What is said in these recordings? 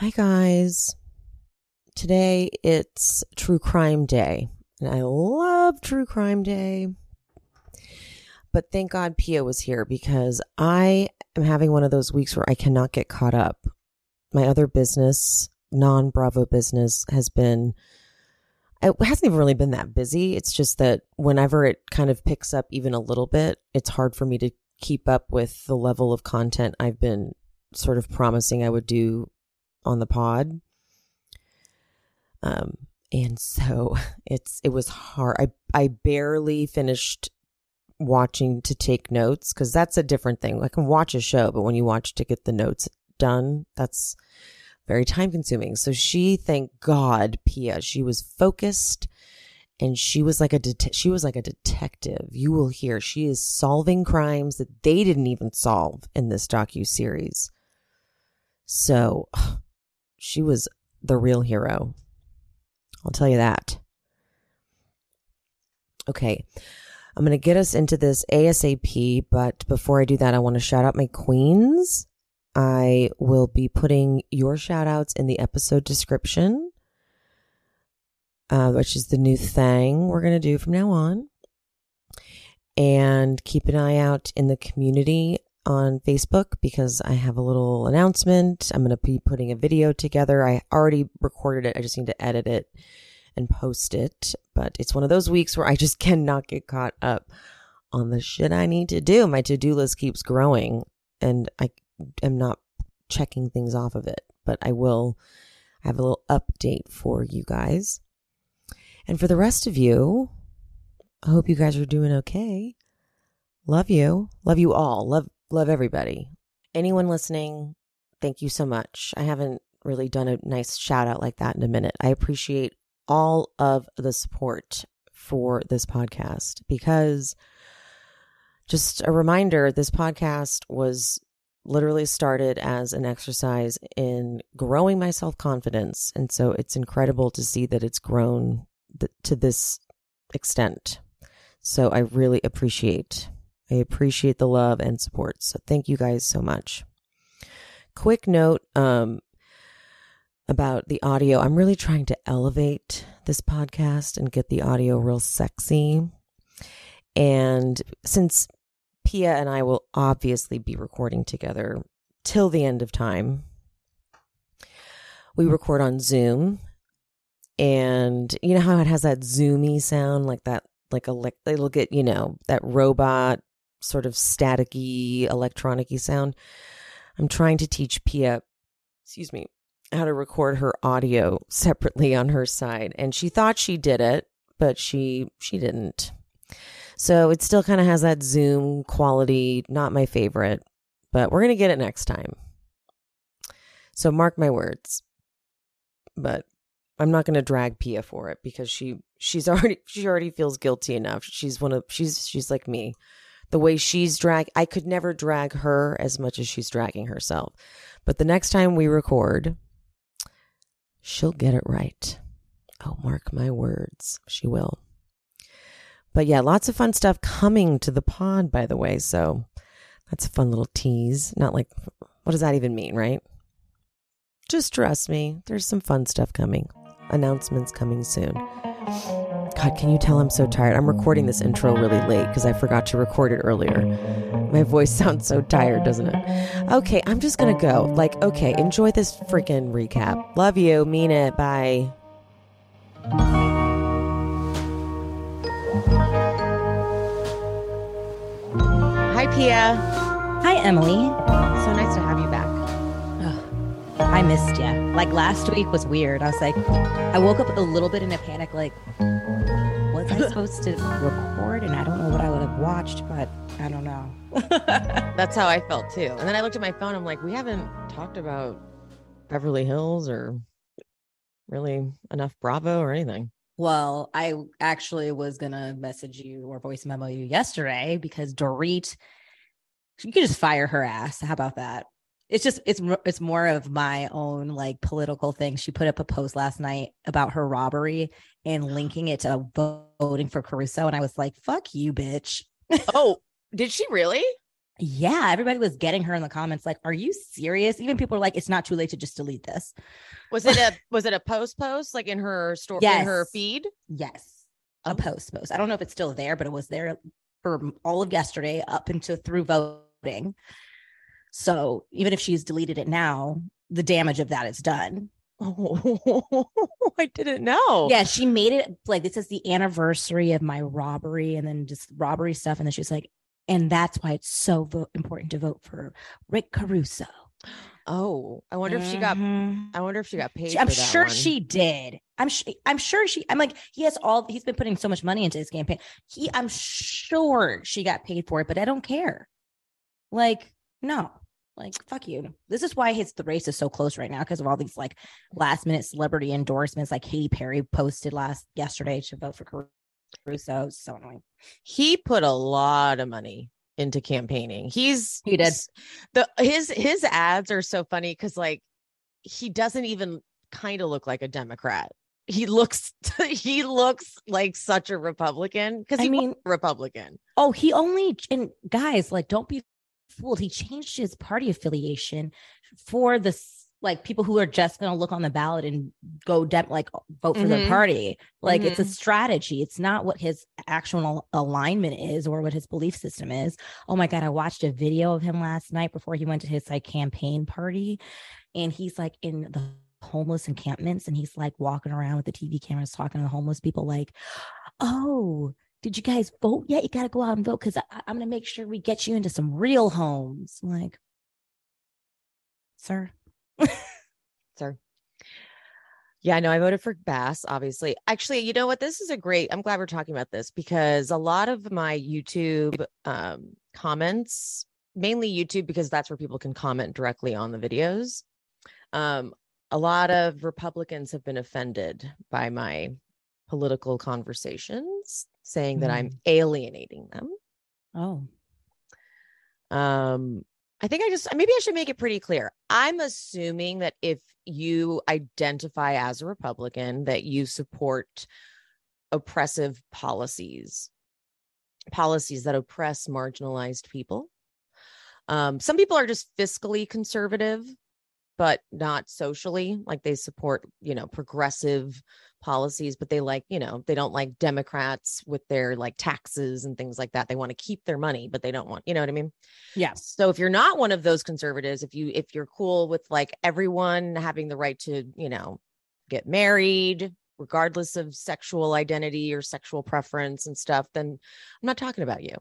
Hi, guys. Today it's True Crime Day, and I love True Crime Day. But thank God Pia was here because I am having one of those weeks where I cannot get caught up. My other business, non Bravo business, has been, it hasn't even really been that busy. It's just that whenever it kind of picks up even a little bit, it's hard for me to keep up with the level of content I've been sort of promising I would do on the pod. Um, and so it's it was hard. I I barely finished watching to take notes because that's a different thing. I can watch a show, but when you watch to get the notes done, that's very time consuming. So she, thank God, Pia, she was focused and she was like a det- she was like a detective. You will hear she is solving crimes that they didn't even solve in this docu series. So she was the real hero. I'll tell you that. Okay. I'm going to get us into this ASAP, but before I do that, I want to shout out my queens. I will be putting your shout outs in the episode description, uh, which is the new thing we're going to do from now on. And keep an eye out in the community on Facebook because I have a little announcement. I'm going to be putting a video together. I already recorded it. I just need to edit it and post it. But it's one of those weeks where I just cannot get caught up on the shit I need to do. My to do list keeps growing and I am not checking things off of it, but I will I have a little update for you guys. And for the rest of you, I hope you guys are doing okay. Love you. Love you all. Love love everybody. Anyone listening, thank you so much. I haven't really done a nice shout out like that in a minute. I appreciate all of the support for this podcast because just a reminder this podcast was literally started as an exercise in growing my self confidence. And so it's incredible to see that it's grown th- to this extent. So I really appreciate I appreciate the love and support. So thank you guys so much. Quick note um, about the audio. I'm really trying to elevate this podcast and get the audio real sexy. And since Pia and I will obviously be recording together till the end of time, we record on Zoom. And you know how it has that zoomy sound, like that, like a, it'll get, you know, that robot sort of staticky, electronic sound. I'm trying to teach Pia, excuse me, how to record her audio separately on her side. And she thought she did it, but she she didn't. So it still kind of has that Zoom quality, not my favorite, but we're going to get it next time. So mark my words. But I'm not going to drag Pia for it because she she's already she already feels guilty enough. She's one of she's she's like me the way she's drag I could never drag her as much as she's dragging herself. But the next time we record, she'll get it right. Oh, mark my words, she will. But yeah, lots of fun stuff coming to the pod, by the way. So that's a fun little tease. Not like, what does that even mean, right? Just trust me, there's some fun stuff coming. Announcements coming soon. God, can you tell I'm so tired? I'm recording this intro really late because I forgot to record it earlier. My voice sounds so tired, doesn't it? Okay, I'm just gonna go. Like, okay, enjoy this freaking recap. Love you. Mean it. Bye. Hi, Pia. Hi, Emily. So nice to have you back. I missed you. Like last week was weird. I was like, I woke up a little bit in a panic, like, was I supposed to record? And I don't know what I would have watched, but I don't know. That's how I felt too. And then I looked at my phone. I'm like, we haven't talked about Beverly Hills or really enough Bravo or anything. Well, I actually was gonna message you or voice memo you yesterday because Dorit, you could just fire her ass. How about that? It's just it's it's more of my own like political thing. She put up a post last night about her robbery and linking it to voting for Caruso, and I was like, "Fuck you, bitch." oh, did she really? Yeah, everybody was getting her in the comments like, "Are you serious?" Even people were like, "It's not too late to just delete this." Was it a was it a post post like in her store in her feed? Yes, a Oh. post post. I don't know if it's still there, but it was there for all of yesterday up until through voting. So even if she's deleted it now, the damage of that is done. Oh, I didn't know. Yeah, she made it like this is the anniversary of my robbery and then just robbery stuff. And then she's like, and that's why it's so vo- important to vote for Rick Caruso. Oh, I wonder if she got. Mhm. I wonder if she got paid. She- I'm for that sure one. she did. I'm sh- I'm sure she. I'm like he has all. He's been putting so much money into his campaign. He. I'm sure she got paid for it, but I don't care. Like no. Like fuck you. This is why his the race is so close right now because of all these like last minute celebrity endorsements. Like Katy Perry posted last yesterday to vote for Caruso. It's so annoying. he put a lot of money into campaigning. He's He did. the his his ads are so funny because like he doesn't even kind of look like a Democrat. He looks he looks like such a Republican because I mean- Republican. Oh, he only and guys, like, don't be fooled. He changed his party affiliation for this like people who are just gonna look on the ballot and go like vote for the Mhm. party. Like it's a Mhm. strategy. It's not what his actual alignment is or what his belief system is. Oh my god, I watched a video of him last night before he went to his like campaign party, and he's like in the homeless encampments and he's like walking around with the TV cameras talking to the homeless people like, oh, did you guys vote yet? You got to go out and vote because I'm going to make sure we get you into some real homes. I'm like, sir, Sir. Yeah, no, I voted for Bass, obviously. Actually, you know what? This is a great, I'm glad we're talking about this because a lot of my YouTube um, comments, mainly YouTube, because that's where people can comment directly on the videos. Um, a lot of Republicans have been offended by my political conversations, saying that I'm alienating them. oh, Um, I think I just maybe I should make it pretty clear. I'm assuming that if you identify as a Republican, that you support oppressive policies, policies that oppress marginalized people. Um, some people are just fiscally conservative, but not socially. Like they support, you know, progressive policies, but they like, you know, they don't like Democrats with their like taxes and things like that. They want to keep their money, but they don't want, you know what I mean? yeah. So if you're not one of those conservatives, if you if you're cool with like everyone having the right to, you know, get married regardless of sexual identity or sexual preference and stuff, then I'm not talking about you.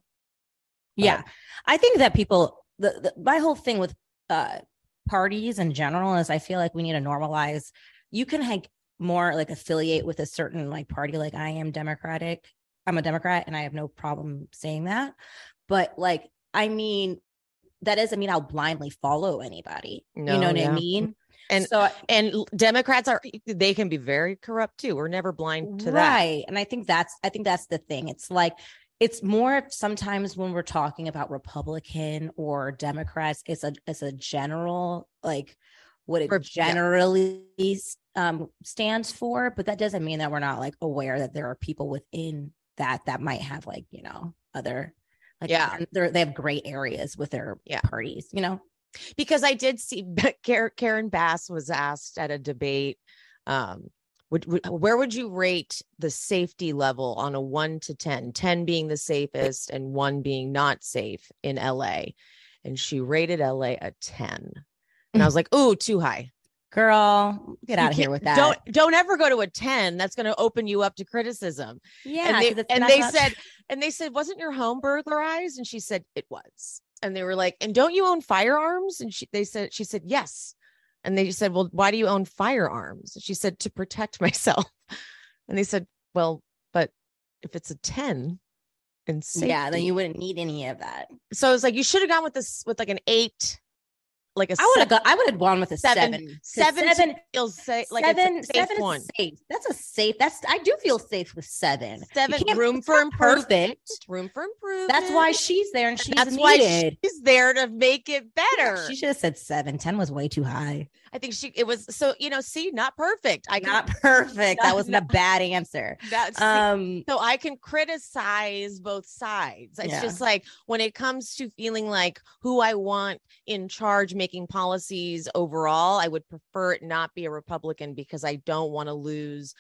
Yeah. I think that people, the, the my whole thing with uh parties in general is I feel like we need to normalize. You can like more like affiliate with a certain like party. Like I am Democratic. I'm a Democrat, and I have no problem saying that. But like, I mean, that doesn't mean I'll blindly follow anybody. No, you know what yeah. I mean? And- so And Democrats are they can be very corrupt too. We're never blind to that. right and i think that's i think that's the thing it's like it's more sometimes when we're talking about republican or democrats it's a it's a general like what it yeah. generally um stands for but that doesn't mean that we're not like aware that there are people within that that might have like you know other like Yeah. they're, they have gray areas with their Yeah. parties you know because I did see Karen Bass was asked at a debate, um, would, would, oh. where would you rate the safety level on a one to 10, 10 being the safest and one being not safe in LA? And she rated LA a 10. And I was like, ooh, too high. girl get out of here with that Don't don't ever go to a 10. That's going to open you up to criticism. yeah and they, and they said and they said wasn't your home burglarized and she said it was and they were like and don't you own firearms and she they said she said yes and they said well why do you own firearms? She said to protect myself. And they said well but if it's a 10 and yeah then you wouldn't need any of that. So it's like you should have gone with this with like an eight like a I would have. I would have gone with a seven- seven. 'Cause seven, seven, feels say like seven, safe seven is safe. That's a safe. That's I do feel safe with seven. Seven room for improvement perfect. room for improvement That's why she's there and she's that's why needed. she's there to make it better She should have said seven. Ten was way too high. I think she it was so you know, see, not perfect. I not perfect. That wasn't a bad answer. That's um so I can criticize both sides. It's yeah. just like when it comes to feeling like who I want in charge making policies overall, I would prefer it not be a Republican because I don't want to lose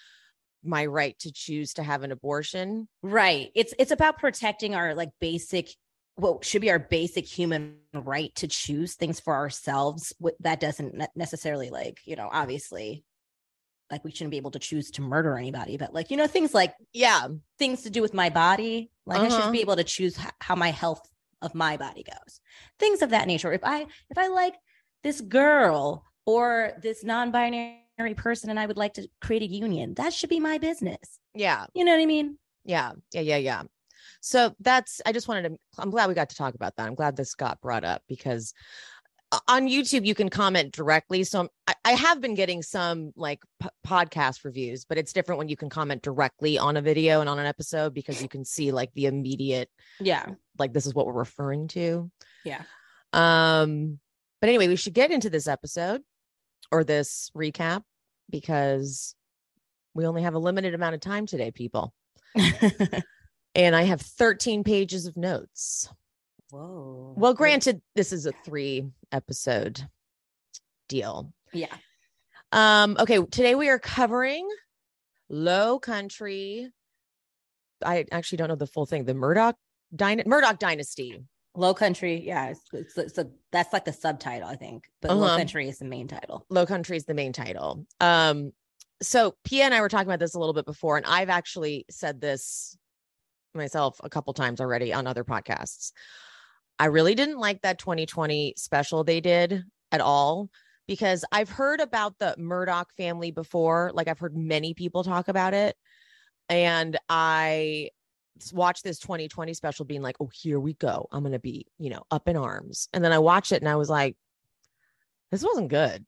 my right to choose to have an abortion. Right. It's it's about protecting our like basic what should be our basic human right to choose things for ourselves that doesn't necessarily like you know obviously like we shouldn't be able to choose to murder anybody but like you know things like yeah things to do with my body like uh-huh. i should uh-huh. be able to choose how my health of my body goes. Things of that nature. If i if i like this girl or this non-binary person and i would like to create a union that should be my business. Yeah. You know what i mean? Yeah. Yeah yeah yeah so that's, I just wanted to, I'm glad we got to talk about that. I'm glad this got brought up because on YouTube, you can comment directly. So I, I have been getting some like p- podcast reviews, but it's different when you can comment directly on a video and on an episode because you can see like the immediate, yeah, like this is what we're referring to. Yeah. Um, but anyway, we should get into this episode or this recap because we only have a limited amount of time today, people. and I have 13 pages of notes. Whoa. Well, granted, this is a three episode deal. Yeah. Um, okay, today we are covering Low Country. I actually don't know the full thing. The Murdaugh Dyna- Murdaugh Dynasty. Low Country, yeah, So it's, that's like the subtitle, I think. But uh-huh. Low Country is the main title. Low Country is the main title. Um, so Pia and I were talking about this a little bit before, and I've actually said this myself a couple times already on other podcasts. I really didn't like that 2020 special they did at all because I've heard about the Murdaugh family before. Like I've heard many people talk about it. And I watched this 2020 special being like, oh, here we go. I'm going to be, you know, up in arms. And then I watched it and I was like, this wasn't good.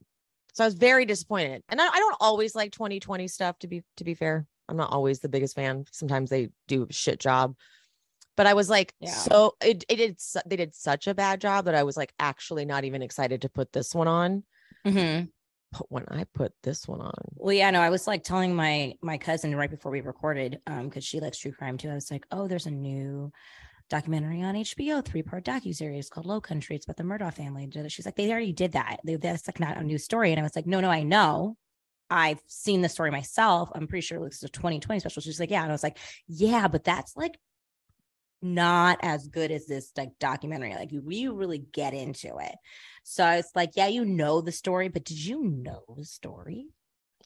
So I was very disappointed. And I, I don't always like 2020 stuff to be to be fair. I'm not always the biggest fan. Sometimes they do a shit job. But I was like, yeah. so it, it did, they did such a bad job that I was like actually not even excited to put this one on. Mm-hmm. But when I put this one on, well, yeah, no, I was like telling my my cousin right before we recorded, um, because she likes true crime too. I was like, oh, there's a new documentary on HBO, three part docu series called Low Country. It's about the Murdaugh family. She's like, they already did that. They, that's like not a new story. And I was like, no, no, I know. I've seen the story myself. I'm pretty sure it's a 2020 special. She's like, yeah. And I was like, yeah, but that's like not as good as this like documentary. Like we really get into it. So it's like, yeah, you know the story, but did you know the story?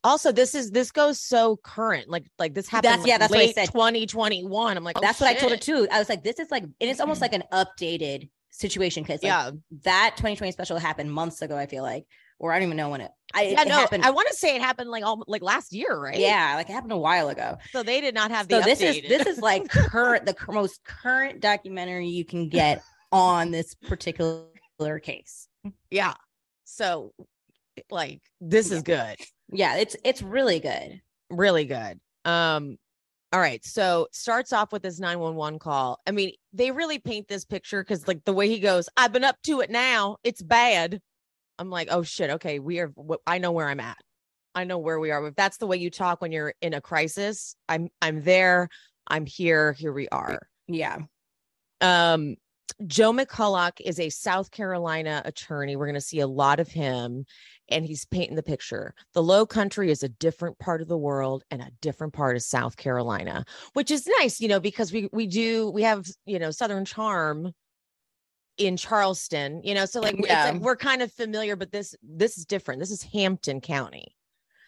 Also, this is this goes so current. Like, like this happened. That's, yeah, that's late what I said. 2021. I'm like, oh, that's shit. what I told her too. I was like, this is like, and it's almost mm. like an updated situation because like, yeah, that 2020 special happened months ago. I feel like or I don't even know when it. I, yeah, no, happened. I want to say it happened like all like last year, right? Yeah, like it happened a while ago. So they did not have the. So this is this is like current, the most current documentary you can get on this particular case. Yeah. So, like, this is good. Yeah, it's it's really good. Really good. Um, all right. So starts off with this 911 call. I mean, they really paint this picture because like the way he goes, I've been up to it now. It's bad. I'm like, oh shit, okay, we are. I know where I'm at. I know where we are. If that's the way you talk when you're in a crisis, I'm I'm there. I'm here. Here we are. Yeah. Um, Joe McCulloch is a South Carolina attorney. We're going to see a lot of him, and he's painting the picture. The Low Country is a different part of the world and a different part of South Carolina, which is nice, you know, because we we do we have you know Southern charm in Charleston, you know, so like, yeah. like, we're kind of familiar, but this this is different. This is Hampton County.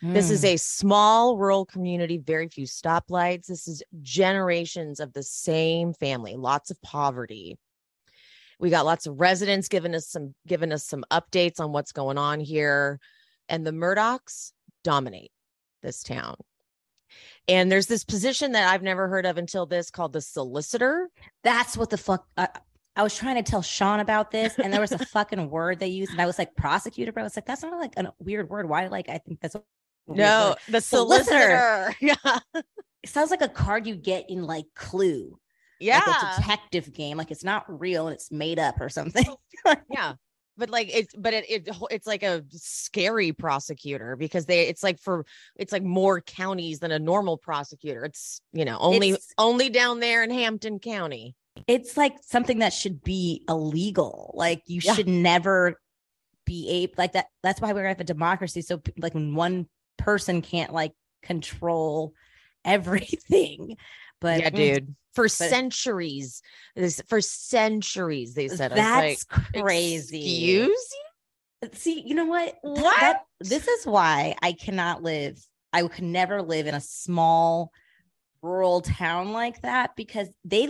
Mm. This is hmm. a small rural community, very few stoplights. This is generations of the same family, lots of poverty. We got lots of residents giving us some giving us some updates on what's going on here. And the Murdaughs dominate this town. And there's this position that I've never heard of until this called the solicitor. That's what the fuck. Uh, I was trying to tell Sean about this, and there was a fucking word they used, and I was like, prosecutor, but I was like, that's not like a weird word. Why? Like, I think that's no, word. the solicitor. solicitor. Yeah, it sounds like a card you get in like Clue. Yeah, like a detective game. Like it's not real and it's made up or something. yeah, but like it's but it, it it's like a scary prosecutor because they it's like for it's like more counties than a normal prosecutor it's you know only It's- only down there in hampton county it's like something that should be illegal. Like you Yeah. should never be able like that. That's why we have a democracy. So like when one person can't like control everything. But yeah mm, dude for centuries this for centuries they said that's like, crazy. excuse you See, you know what? Th- What? that- this is why I cannot live. I could never live in a small rural town like that because they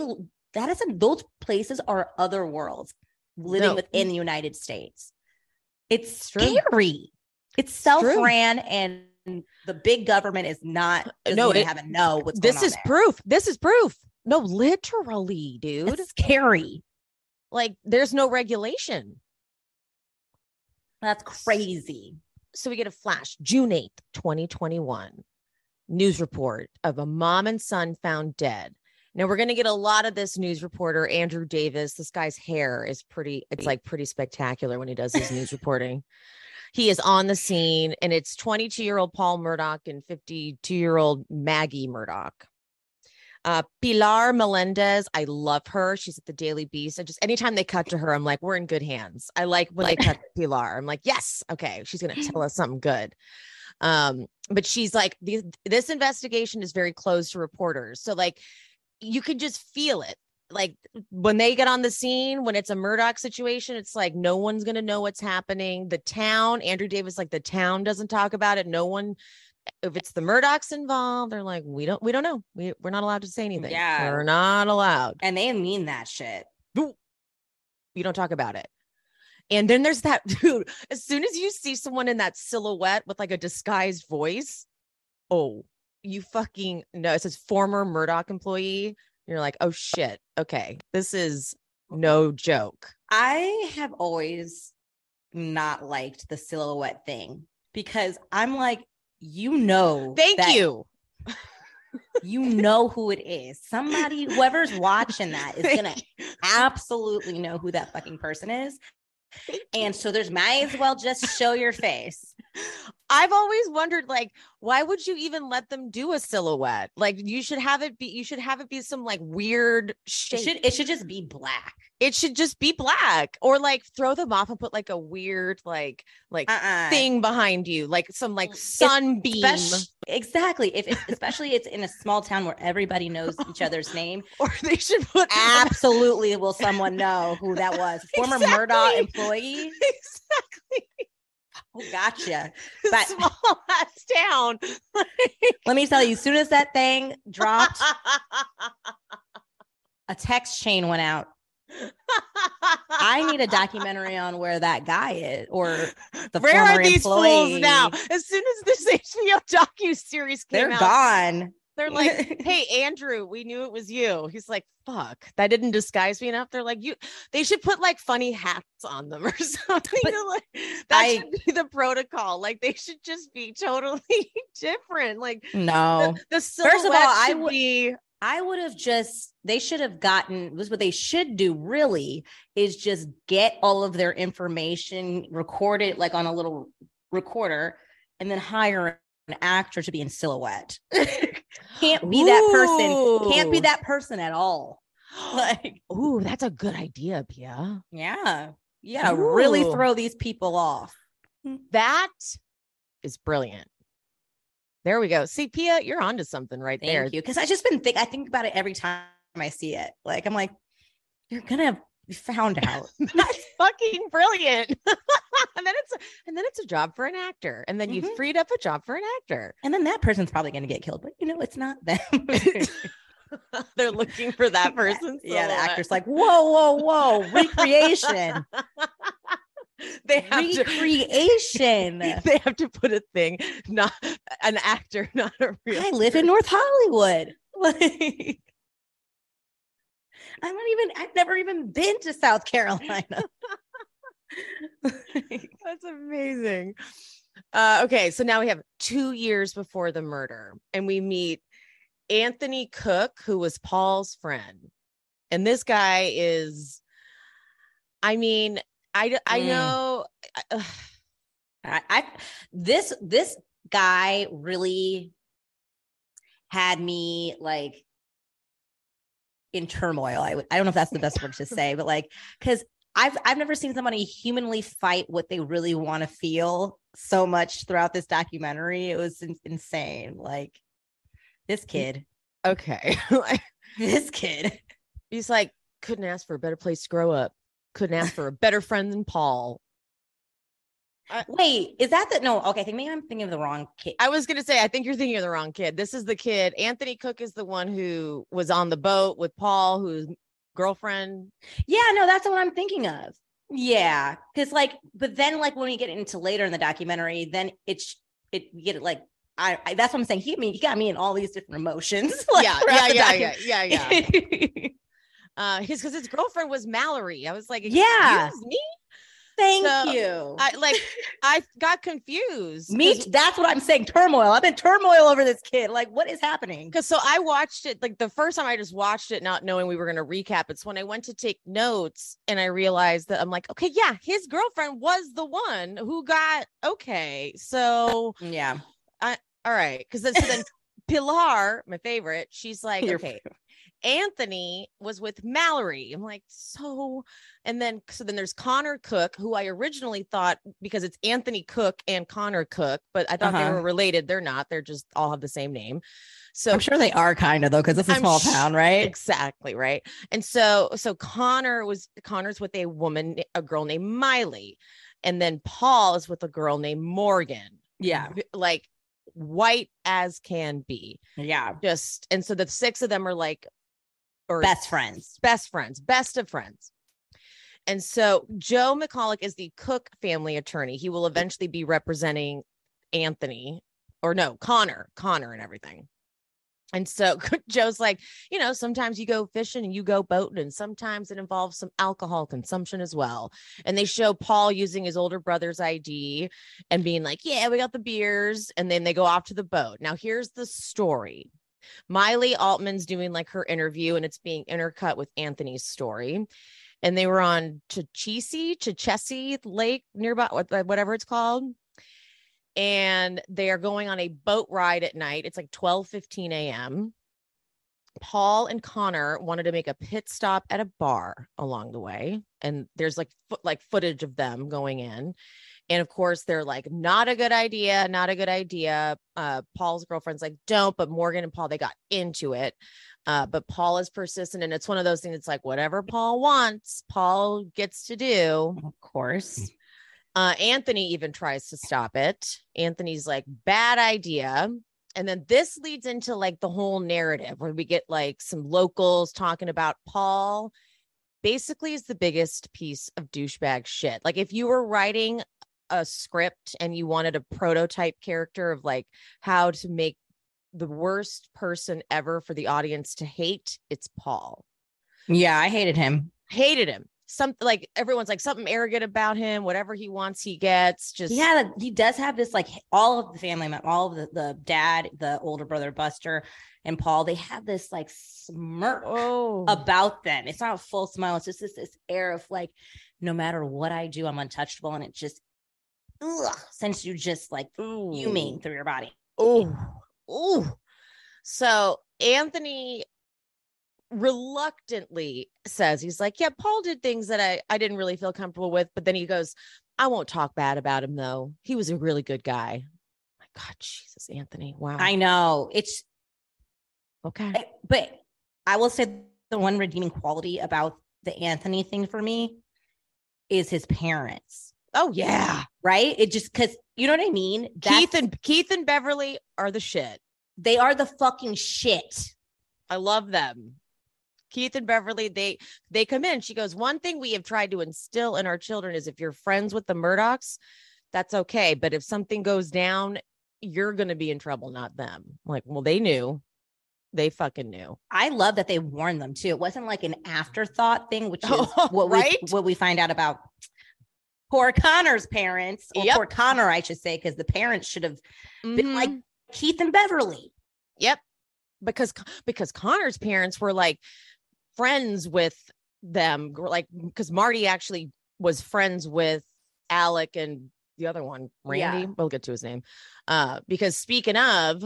that is a, those places are other worlds living No. within the United States. It's true. scary. It's self-ran and the big government is not uh, No, even it- have a no what's this going on is there. proof this is proof no literally dude It's scary. like there's no regulation That's crazy. so we get a flash june 8th 2021 news report of a mom and son found dead now we're going to get a lot of this news reporter andrew davis this guy's hair is pretty it's like pretty spectacular when he does his news reporting he is on the scene and it's 22 year old paul murdaugh and 52 year old maggie murdaugh uh, Pilar Melendez, I love her. She's at the Daily Beast. I just anytime they cut to her, I'm like, we're in good hands. I like when they cut to Pilar. I'm like, yes, okay, she's gonna tell us something good. Um, but she's like, the, this investigation is very closed to reporters, so like, you could just feel it. Like when they get on the scene, when it's a Murdaugh situation, it's like no one's gonna know what's happening. The town, Andrew Davis, like the town doesn't talk about it. No one if it's the Murdaughs involved, they're like, we don't, we don't know. We we're not allowed to say anything. Yeah. we're not allowed. And they mean that shit. You don't talk about it. And then there's that dude. As soon as you see someone in that silhouette with like a disguised voice, oh, you fucking know. It says former Murdaugh employee. You're like, oh shit. Okay, this is no joke. I have always not liked the silhouette thing because I'm like, you know, Thank that- you. You know who it is. Somebody, whoever's watching that is gonna absolutely know who that fucking person is. And so there's might as well just show your face. I've always wondered, like, why would you even let them do a silhouette? Like, you should have it be, you should have it be some like weird It shape. should it should just be black. it should just be black, or like throw them off and put like a weird, like, like Uh-uh. thing behind you, like some like sunbeam, Espec- exactly. If especially it's in a small town where everybody knows each other's name, or they should put absolutely will someone know who that was. Former Murdaugh Exactly. employee. exactly Oh, gotcha. But- small ass town. Let me tell you, as soon as that thing dropped, a text chain went out. I need a documentary on where that guy is, or the Where former are these employee. fools now? As soon as this HBO docu series came They're out, gone. They're like, "Hey, Andrew, we knew it was you." He's like, "Fuck, that didn't disguise me enough." They're like, "You." They should put like funny hats on them or something. Like, that I- should be the protocol. Like they should just be totally different. Like no, the, the First of all, I would- be. I would have just. They should have gotten. This is what they should do. Really, is just get all of their information recorded, like on a little recorder, and then hire an actor to be in silhouette. Can't be that person. Can't be that person at all. Like, Ooh, that's a good idea, Pia. yeah, yeah, really Ooh. throw these people off. That is brilliant. There we go. See, Pia, you're onto something right Thank there. Thank you. Because I just been think I think about it every time I see it. Like I'm like, you're gonna be found out. Fucking brilliant. and then it's a, and then it's a job for an actor, and then Mhm. you freed up a job for an actor. and then that person's probably gonna get killed, but you know, it's not them. They're looking for that person. yeah, the actor's like, whoa, whoa, whoa, recreation. they have to recreation. they have to put a thing, not an actor, not a real. I live in North Hollywood. Like I'm not even I've never even been to South Carolina. That's amazing. Uh, okay, so now we have two years before the murder, and we meet Anthony Cook, who was Paul's friend. And this guy is, I mean, I Mm. know. I, I this this guy really had me like in turmoil. I would I don't know if that's the best word to say, but like because I've I've never seen somebody humanly fight what they really want to feel so much throughout this documentary. It was in- insane. Like this kid, okay. This kid. He's like, couldn't ask for a better place to grow up. Couldn't ask for a better friend than Paul. Wait, is that the no? Okay, I think maybe I'm thinking of the wrong kid. I was gonna say, I think you're thinking of the wrong kid. This is the kid. Anthony Cook is the one who was on the boat with Paul, whose girlfriend. Yeah, no, that's what I'm thinking of. Yeah, because like, but then like when we get into later in the documentary, then it's it we get it like I, I that's what I'm saying. He I mean he got me in all these different emotions. Like, yeah, throughout yeah, yeah, yeah, yeah, yeah. uh, his because his girlfriend was Mallory. I was like, Yeah. Me. Thank So, you. I like, I got confused. me, that's what I'm saying. Turmoil. I'm in turmoil over this kid. Like, what is happening? Because so I watched it like the first time I just watched it, not knowing we were going to recap. It's when I went to take notes and I realized that I'm like, okay, yeah, his girlfriend was the one who got okay. So mm, Yeah. all right, because then, so then Pilar, my favorite, she's like, Your okay, Anthony was with Mallory. I'm like, so, and then so then there's Connor Cook, who I originally thought because it's Anthony Cook and Connor Cook, but I thought they Uh-huh. were related. They're not. They're just all have the same name. So I'm sure they are kind of though, because it's a I'm small town, right? Exactly right. And so so Connor was Connor's with a woman, a girl named Miley, and then Paul is with a girl named Morgan. Yeah. Like white as can be. Yeah. Just and so the six of them are like or Best friends. best friends, best of friends. And so Joe McCulloch is the Cook family attorney. He will eventually be representing Anthony or no, Connor, Connor and everything. And so Joe's like, you know, sometimes you go fishing and you go boating, and sometimes it involves some alcohol consumption as well. And they show Paul using his older brother's ID and being like, yeah, we got the beers. And then they go off to the boat. Now, here's the story Miley Altman's doing like her interview, and it's being intercut with Anthony's story. And they were on Chichisi, Chichesi Lake nearby, whatever it's called and they are going on a boat ride at night. It's like 12 15 a.m. Paul and Connor wanted to make a pit stop at a bar along the way, and there's like foot like footage of them going in. And of course, they're like, not a good idea, not a good idea. Uh, Paul's girlfriend's like, don't, but Morgan and Paul, they got into it. Uh, but Paul is persistent, and it's one of those things. It's like whatever Paul wants, Paul gets to do. Of course. Uh, Anthony even tries to stop it. Anthony's like, bad idea. And then this leads into like the whole narrative where we get like some locals talking about Paul basically is the biggest piece of douchebag shit. Like if you were writing a script and you wanted a prototype character of like how to make the worst person ever for the audience to hate, it's Paul Yeah, I hated him. hated him. Something like everyone's like something arrogant about him. Whatever he wants, he gets. Just Yeah, he does have this like all of the family, all of the, the dad, the older brother Buster, and Paul. They have this like smirk Oh, about them. It's not a full smile. It's just this, this air of like, no matter what I do, I'm untouchable, and it just ugh, sends you just like fuming through your body. Oh, oh. So Anthony reluctantly says he's like, yeah, Paul did things that I I didn't really feel comfortable with, but then he goes, I won't talk bad about him though. He was a really good guy. My God, Jesus, Anthony. Wow. I know it's, okay. I- but I will say the one redeeming quality about the Anthony thing for me is his parents. Oh yeah. Right? It just because you know what I mean. Keith and Keith and Beverly are the shit. they are the fucking shit. I love them. Keith and Beverly, they they come in. She goes, one thing we have tried to instill in our children is if you're friends with the Murdaughs, that's okay. But if something goes down, you're gonna be in trouble, not them. I'm like, well, they knew. They fucking knew. I love that they warned them too. It wasn't like an afterthought thing, which is Oh, what right? we what we find out about poor Connor's parents, or Yep. poor Connor, I should say, because the parents should have been like. Keith and Beverly. Yep. Because because Connor's parents were like friends with them, like because Marty actually was friends with Alec and the other one, Randy. Yeah. We'll get to his name. Uh, because speaking of,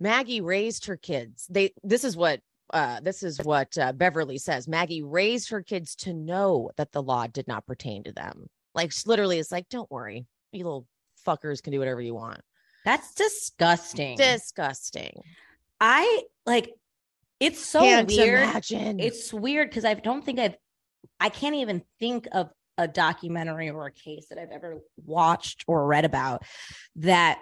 Maggie raised her kids. They this is what uh this is what uh, Beverly says. Maggie raised her kids to know that the law did not pertain to them. Like literally, it's like, don't worry, you little fuckers can do whatever you want. That's disgusting. Disgusting. I like it's so Can't weird. imagine. It's weird because I don't think I've I can't even think of a documentary or a case that I've ever watched or read about that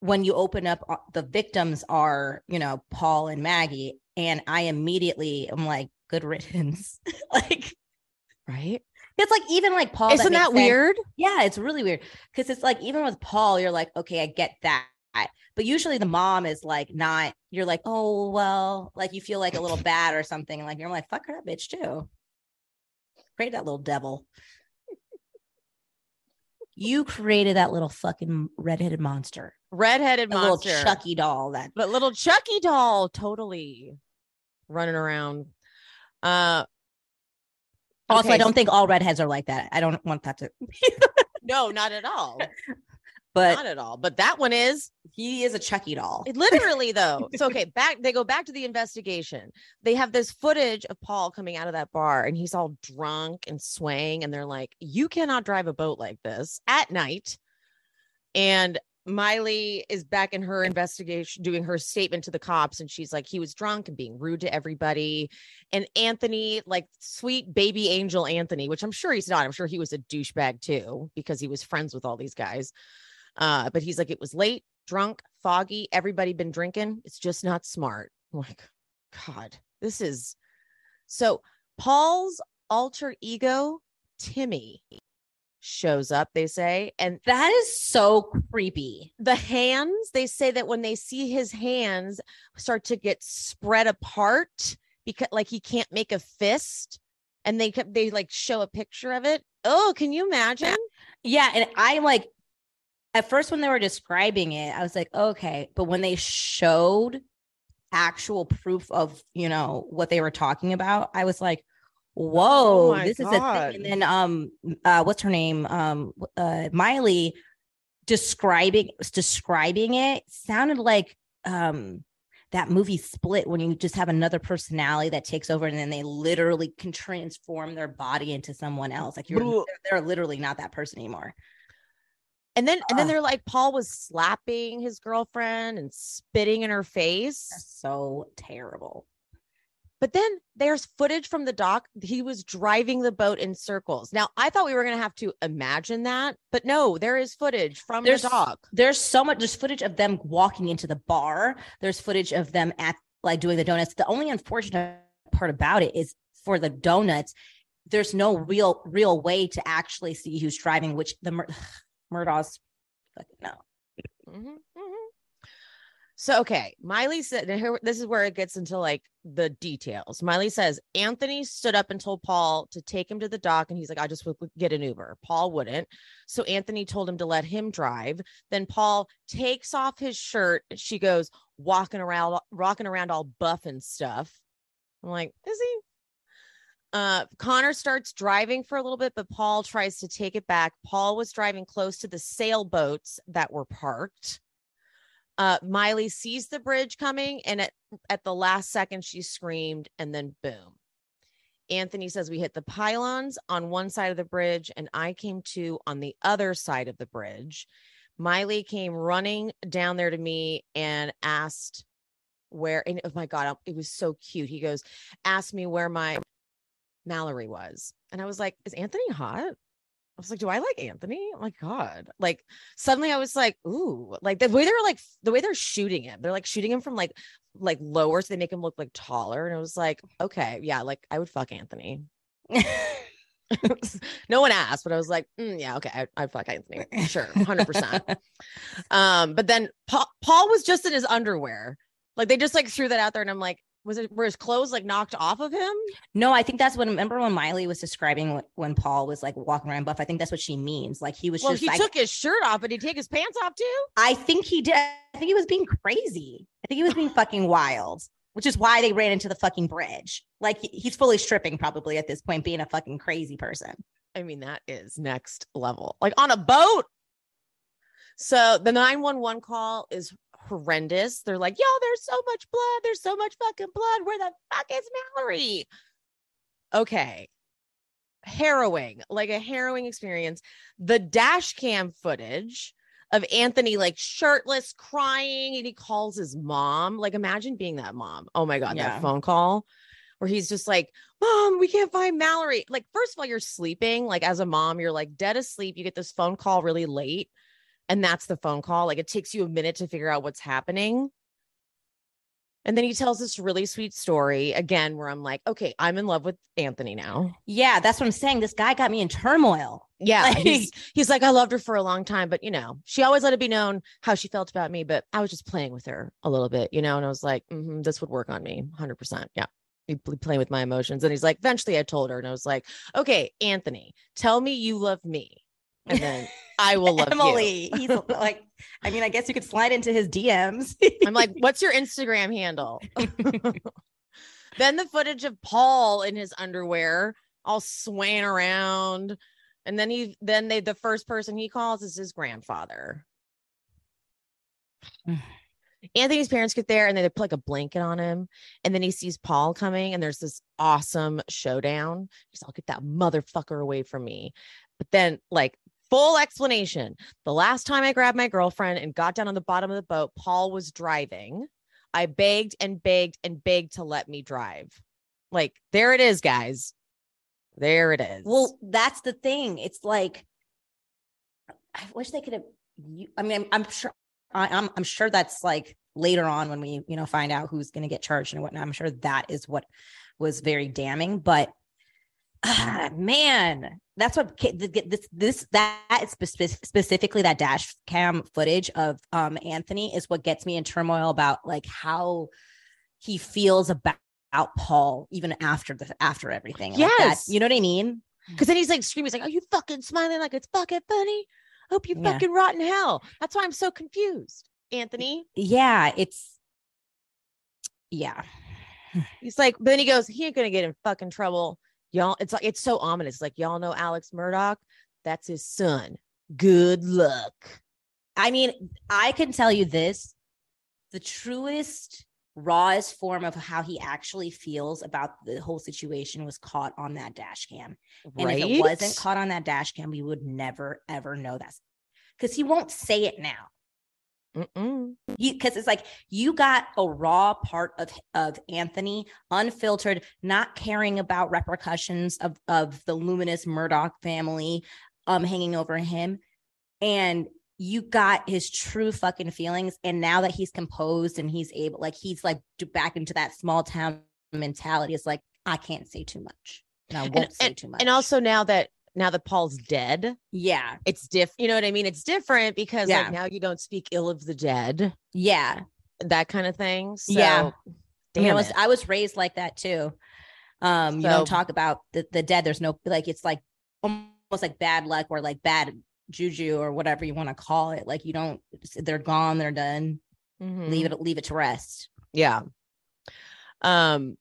when you open up uh, the victims are, you know, Paul and Maggie and I immediately am like good riddance. like right. it's like even like Paul Isn't that sense. weird? Yeah, it's really weird because it's like even with Paul, you're like, okay, I get that. But usually the mom is like not, you're like, oh, well, like you feel like a little bad or something. Like you're like, fuck her that bitch too. Create that little devil. You created that little fucking redheaded monster. Redheaded little monster. Chucky doll that but little Chucky doll, totally running around. Uh also okay, I don't think all redheads are like that. I don't want that to no, not at all. but not at all. But that one is he is a Chucky doll. It literally though. So okay, back they go back to the investigation. They have this footage of Paul coming out of that bar and he's all drunk and swaying and they're like, "You cannot drive a boat like this at night." And Miley is back in her investigation doing her statement to the cops and she's like he was drunk and being rude to everybody. And Anthony, like sweet baby angel Anthony, which I'm sure he's not. I'm sure he was a douchebag too because he was friends with all these guys. Uh, but he's like, it was late, drunk, foggy. Everybody been drinking. It's just not smart. I'm like, God, this is so. Paul's alter ego, Timmy, shows up. They say, and That is so creepy. the hands. They say that when they see his hands start to get spread apart because, like, he can't make a fist, and they they like show a picture of it. Oh, can you imagine? Yeah, and I like at first when they were describing it, I was like, okay, but when they showed actual proof of you know what they were talking about, I was like, whoa, Oh this is a thing. And then um, uh, what's her name? Um, uh, Miley describing describing it sounded like um that movie split when you just have another personality that takes over and then they literally can transform their body into someone else like you're, they're they're literally not that person anymore And then and then Ugh. they're like Paul was slapping his girlfriend and spitting in her face. That's so terrible. But then there's footage from the dock. He was driving the boat in circles. Now I thought we were gonna have to imagine that, but no, there is footage from There's- the dock. There's so much. There's footage of them walking into the bar. There's footage of them at like doing the donuts. The only unfortunate part about it is for the donuts. There's no real real way to actually see who's driving. Which the Mur- Murdaugh's fucking no. Mhm, mhm. So okay, Miley said, here, this is where it gets into like the details. Miley says Anthony stood up and told Paul to take him to the dock, and he's like, "I just would get an Uber." Paul wouldn't, so Anthony told him to let him drive. Then Paul takes off his shirt. She goes walking around, rocking around all buff and stuff. I'm like, is he? Uh, Connor starts driving for a little bit, but Paul tries to take it back. Paul was driving close to the sailboats that were parked. Uh, Miley sees the bridge coming, and at, at the last second, she screamed, and then boom. Anthony says we hit the pylons on one side of the bridge, and I came to on the other side of the bridge. Miley came running down there to me and asked where, and oh my God, it was so cute. He goes, asked me where my Mallory was. And I was like, is Anthony hot? I was like, do I like Anthony? Oh my God. Like suddenly I was like, ooh, like the way they're like the way they're shooting him, they're like shooting him from like like lower, so they make him look like taller. And I was like, okay, yeah, like I would fuck Anthony. no one asked, but I was like, mm, yeah, okay, I, I'd fuck Anthony. Sure, 100%. um, but then Paul, Paul was just in his underwear. Like they just like threw that out there, and I'm like, was it were his clothes like knocked off of him? No, I think that's what. Remember when Miley was describing when Paul was like walking around buff? I think that's what she means. Like he was Well, just he like. took his shirt off, but he take his pants off too. I think he did. I think he was being crazy. I think he was being fucking wild, which is why they ran into the fucking bridge. Like he's fully stripping probably at this point, being a fucking crazy person. I mean, that is next level. Like on a boat. So the 911 call is horrendous. They're like, yo, there's so much blood. There's so much fucking blood. Where the fuck is Mallory? Okay. Harrowing, like a harrowing experience. The dash cam footage of Anthony like shirtless, crying, and he calls his mom. Like, imagine being that mom. Oh my God, Yeah. that phone call where he's just like, Mom, we can't find Mallory. Like, first of all, you're sleeping. Like, as a mom, you're like dead asleep. You get this phone call really late, and that's the phone call. Like, it takes you a minute to figure out what's happening. And then he tells this really sweet story again, where I'm like, okay, I'm in love with Anthony now. Yeah, that's what I'm saying. This guy got me in turmoil. Yeah. Like- he's, he's like, I loved her for a long time, but you know, she always let it be known how she felt about me, but I was just playing with her a little bit, you know? And I was like, hmm this would work on me 100%. Yeah. You pl- playing with my emotions. And he's like, eventually I told her, and I was like, okay, Anthony, tell me you love me. And then I will love you. Emily. He's like, I mean, I guess you could slide into his DMs. I'm like, what's your Instagram handle? then the footage of Paul in his underwear, all swaying around. And then he then they the first person he calls is his grandfather. Anthony's parents get there and they put like a blanket on him. And then he sees Paul coming, and there's this awesome showdown. He's like, I'll get that motherfucker away from me. But then, like, full explanation. The last time I grabbed my girlfriend and got down on the bottom of the boat, Paul was driving. I begged and begged and begged to let me drive. Like, there it is, guys. There it is. Well, that's the thing. It's like I wish they could have. I mean, I'm, I'm sure. I, I'm I'm sure that's like later on when we you know find out who's going to get charged and whatnot. I'm sure that is what was very damning. But ah, man, that's what ca- th- th- this this that specifically that dash cam footage of um Anthony is what gets me in turmoil about like how he feels about. Paul, even after the after everything, Like that- Yes. you know what I mean. Because then he's like screaming, he's like, Are you fucking smiling like it's fucking funny? Hope you Yeah. fucking rot in hell. That's why I'm so confused, Anthony. yeah it's yeah He's like, but then he goes, He ain't gonna get in fucking trouble. Y'all, it's like it's so ominous. Like, y'all know Alex Murdaugh? That's his son. Good luck. i mean i can tell you this the truest rawest form of how he actually feels about the whole situation was caught on that dash cam and right? if it wasn't caught on that dash cam we would never ever know that because he won't say it now Mm-mm. because it's like you got a raw part of of Anthony, unfiltered, not caring about repercussions of of the luminous Murdaugh family, um, hanging over him, and you got his true fucking feelings. And now that he's composed and he's able, like he's like back into that small town mentality. It's like I can't say too much, and I won't say too much. And also now that now that Paul's dead, yeah, it's diff. You know what I mean? It's different because Yeah. like now you don't speak ill of the dead, yeah. that kind of thing. So, Yeah. I Damn I was it. I was raised like that too. Um, you So- don't talk about the, the dead. There's no like it's like almost like bad luck or like bad juju or whatever you want to call it. Like you don't they're gone, they're done. Mhm. Leave it leave it to rest. Yeah. Um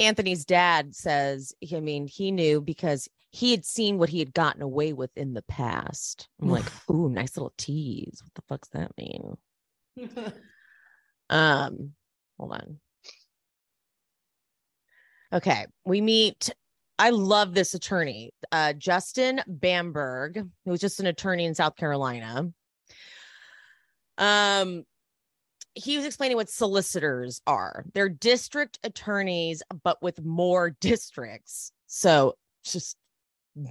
Anthony's dad says, I mean, he knew because he had seen what he had gotten away with in the past. I'm like, ooh, nice little tease. What the fuck's that mean? Um, hold on. Okay, we meet. I love this attorney, uh, Justin Bamberg, who was just an attorney in South Carolina. Um, he was explaining what solicitors are. They're district attorneys, but with more districts. So just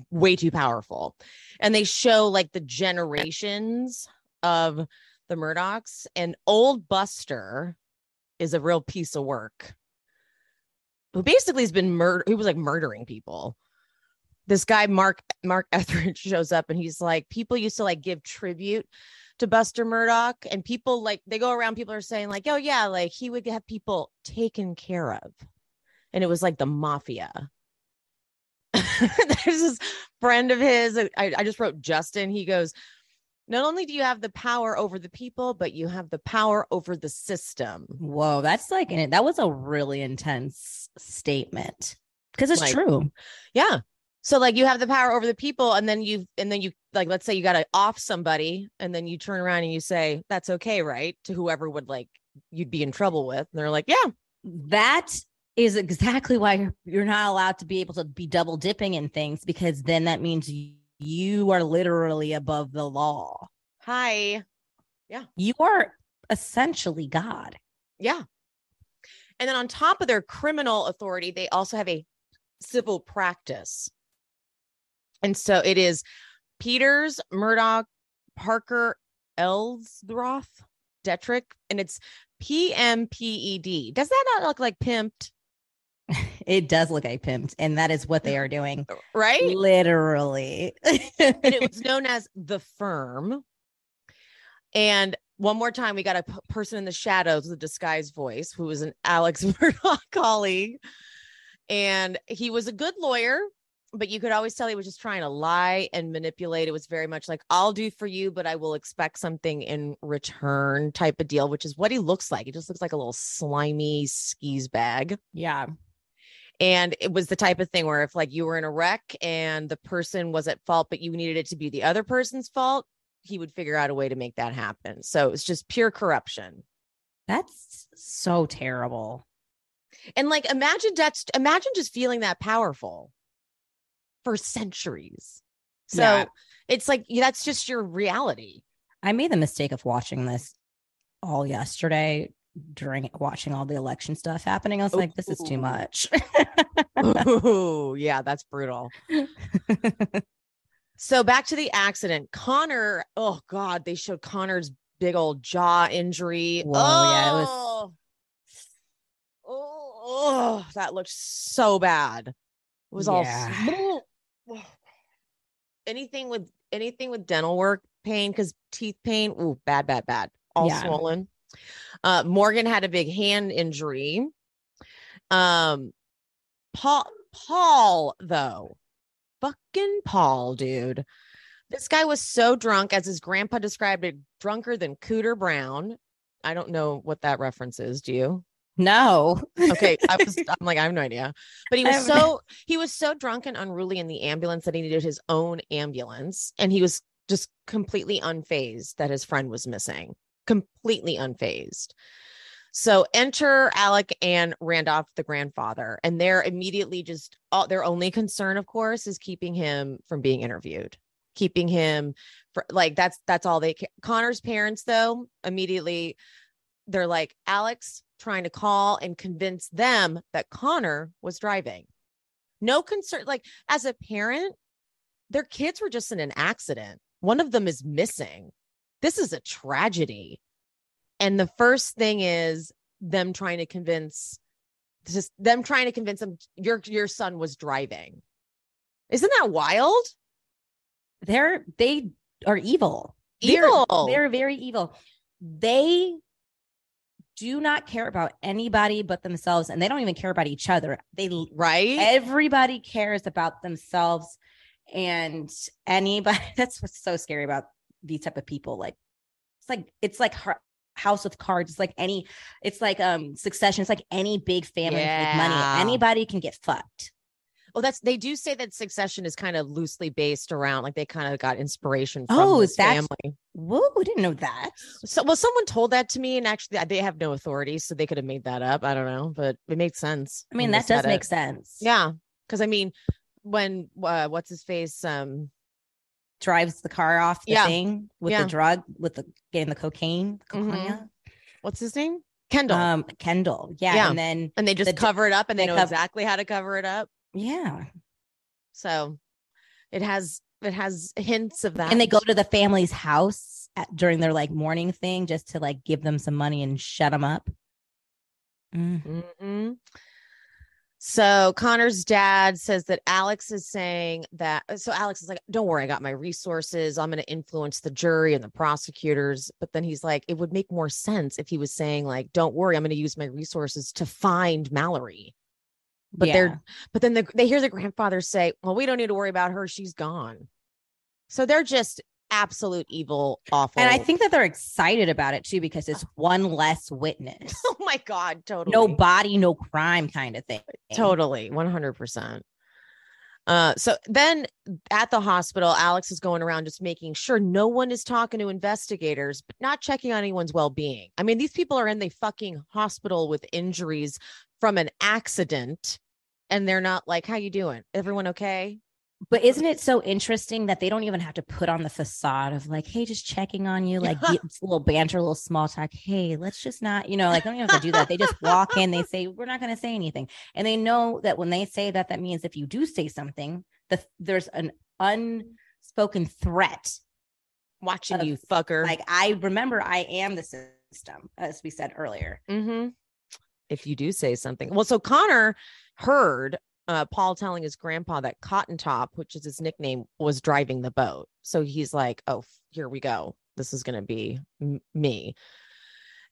way too powerful. And they show like the generations of the Murdaughs. And old Buster is a real piece of work. Who basically has been murder he was like murdering people. This guy, Mark Mark Etheridge, shows up and he's like, people used to like give tribute to Buster Murdaugh, and people like they go around, people are saying, like, oh yeah, like he would have people taken care of. And it was like the mafia. There's this friend of his. Uh, I, I just wrote Justin. He goes, not only do you have the power over the people, but you have the power over the system. Whoa, that's like that was a really intense statement. Because it's Like- true. Yeah. So like you have the power over the people and then you and then you like let's say you got to off somebody and then you turn around and you say that's okay, right? To whoever would like you'd be in trouble with. And they're like, "Yeah, That is exactly why you're, you're not allowed to be able to be double dipping in things because then that means you, are literally above the law. hi." Yeah. You are essentially God. Yeah. And then on top of their criminal authority, they also have a civil practice. And so it is Peters, Murdaugh, Parker, Eltzroth, Detrick, and it's PMPED. Does that not look like pimped? It does look like pimped, and that is what they are doing. Right? Literally. and it was known as the firm. And one more time, we got a p- person in the shadows with a disguised voice who was an Alex Murdaugh colleague. And he was a good lawyer, but you could always tell he was just trying to lie and manipulate. It was very much like, I'll do for you, but I will expect something in return type of deal, which is what he looks like. He just looks like a little slimy skis bag. yeah. And it was the type of thing where if like you were in a wreck and the person was at fault, but you needed it to be the other person's fault, he would figure out a way to make that happen. So it's just pure corruption. That's so terrible. And like imagine that's imagine just feeling that powerful for centuries. So Yeah. it's like that's just your reality. I made the mistake of watching this all yesterday during watching all the election stuff happening. I was like, this is too much. Ooh, yeah, that's brutal. So back to the accident. Connor, oh God, they showed Connor's big old jaw injury. Whoa, yeah, it was- oh, oh, oh, that looked so bad. It was Yeah. all anything with anything with dental work pain because teeth pain. Ooh, bad, bad, bad. All Yeah. swollen. Uh, Morgan had a big hand injury. Um, Paul, Paul, though, fucking Paul, dude. This guy was so drunk, as his grandpa described it, drunker than Cooter Brown. I don't know what that reference is. Do you? no. Okay, I was. I'm like, I have no idea. But he was so he was so drunk and unruly in the ambulance that he needed his own ambulance, and he was just completely unfazed that his friend was missing. Completely unfazed. So enter Alec and Randolph, the grandfather, and they're immediately just all their only concern, of course, is keeping him from being interviewed, keeping him for like that's that's all they. Connor's parents, though, immediately they're like Alex trying to call and convince them that Connor was driving. No concern, like as a parent, their kids were just in an accident. One of them is missing. This is a tragedy. And the first thing is them trying to convince just them trying to convince them your your son was driving. Isn't that wild? They're they are evil. Evil. They're, they're very evil. They do not care about anybody but themselves and they don't even care about each other. They right? everybody cares about themselves and anybody that's what's so scary about these type of people like it's like it's like Har- house of cards it's like any it's like um succession it's like any big family with big money anybody can get fucked Well, that's they do say that Succession is kind of loosely based around like they kind of got inspiration from Oh, this that's- family. whoa we didn't know that So, well, someone told that to me, and actually, they have no authority, so they could have made that up. I don't know, but it makes sense. i mean that does make it. sense Yeah, because I mean, when uh, what's his face? Um, drives the car off the Yeah. thing with Yeah. the drug with the getting the cocaine Mhm. what's his name? Kendall. um kendall yeah, Yeah. and then and they just the- cover it up, and they, they know cov- exactly how to cover it up. yeah So it has it has hints of that. and they go to the family's house at, during their like morning thing just to like give them some money and shut them up. Mm. Mhm. So Connor's dad says that Alex is saying that. Uh, so Alex is like, "Don't worry, I got my resources. I'm going to influence the jury and the prosecutors." But then he's like, "It would make more sense if he was saying like, don't worry, I'm going to use my resources to find Mallory." But they're but then the, they hear the grandfather say, "Well, we don't need to worry about her. She's gone." So they're just absolute evil, awful. and I think that they're excited about it too because it's one less witness, oh my god, totally, no body, no crime kind of thing. Totally, 100%. Uh, so then at the hospital, Alex is going around just making sure no one is talking to investigators, but not checking on anyone's well being. I mean, these people are in the fucking hospital with injuries from an accident, and they're not like, "How you doing? Everyone okay?" But isn't it so interesting that they don't even have to put on the facade of like, hey, just checking on you, like little banter, a little small talk. Hey, let's just not, you know, like, don't even have to do that. They just walk in, they say, we're not going to say anything. And they know that when they say that, that means if you do say something, that there's an unspoken threat Watching Of, you, fucker. Like, I remember I am the system, as we said earlier. Mm-hmm. If you do say something. Well, so Connor heard uh, Paul telling his grandpa that Cotton Top, which is his nickname, was driving the boat. So he's like, oh, here we go. This is going to be m- me.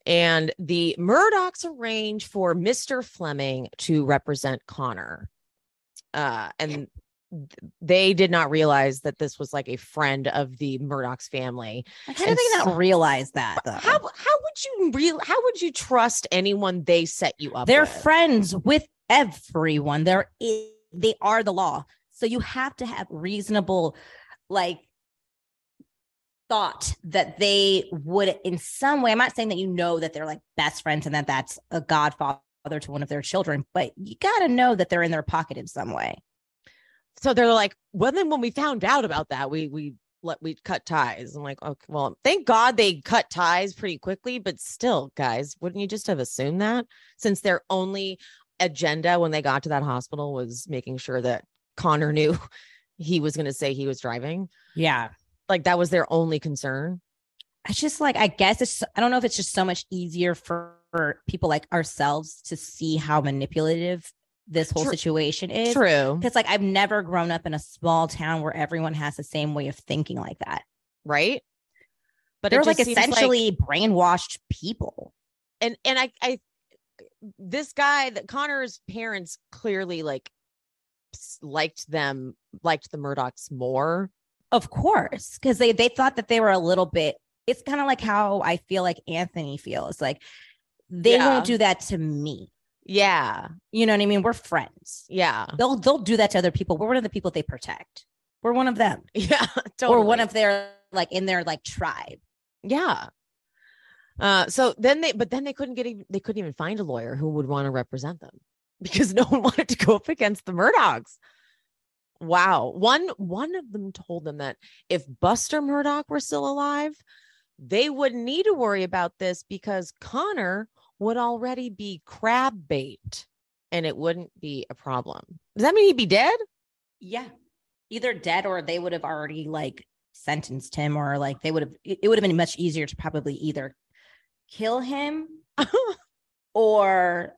And the Murdaughs arrange for Mr. Fleming to represent Connor. Uh, and they did not realize that this was like a friend of the Murdaughs family. Like, how did they not realize that though? How how would you real how would you trust anyone they set you up They're with? friends with everyone. They're they are the law. So you have to have reasonable like thought that they would in some way. I'm not saying that you know that they're like best friends and that that's a godfather to one of their children, but you got to know that they're in their pocket in some way. so they're like, well, then when we found out about that, we we let we cut ties. I'm like, okay, well, thank God they cut ties pretty quickly, but still, guys, wouldn't you just have assumed that since they're only agenda when they got to that hospital was making sure that Connor knew he was going to say he was driving? Yeah. Like that was their only concern. It's just like I guess it's I don't know if it's just so much easier for, for people like ourselves to see how manipulative this whole True- situation is. True, Because like I've never grown up in a small town where everyone has the same way of thinking like that. right? But They're like seems like- essentially brainwashed people. and and I I this guy that Connor's parents clearly like liked them liked the Murdaughs more. Of course. Because they they thought that they were a little bit it's kind of like how I feel like Anthony feels. Like they Yeah. won't do that to me. Yeah, You know what I mean? We're friends. yeah, They'll they'll do that to other people. We're one of the people they protect. We're one of them. yeah. Or one of their like in their like tribe. yeah. Uh, so then they, but then they couldn't get even they couldn't even find a lawyer who would want to represent them because no one wanted to go up against the Murdaughs. Wow. One one of them told them that if Buster Murdaugh were still alive, they wouldn't need to worry about this because Connor would already be crab bait and it wouldn't be a problem. Does that mean he'd be dead? Yeah. Either dead or they would have already like sentenced him or like they would have it it would have been much easier to probably either kill him or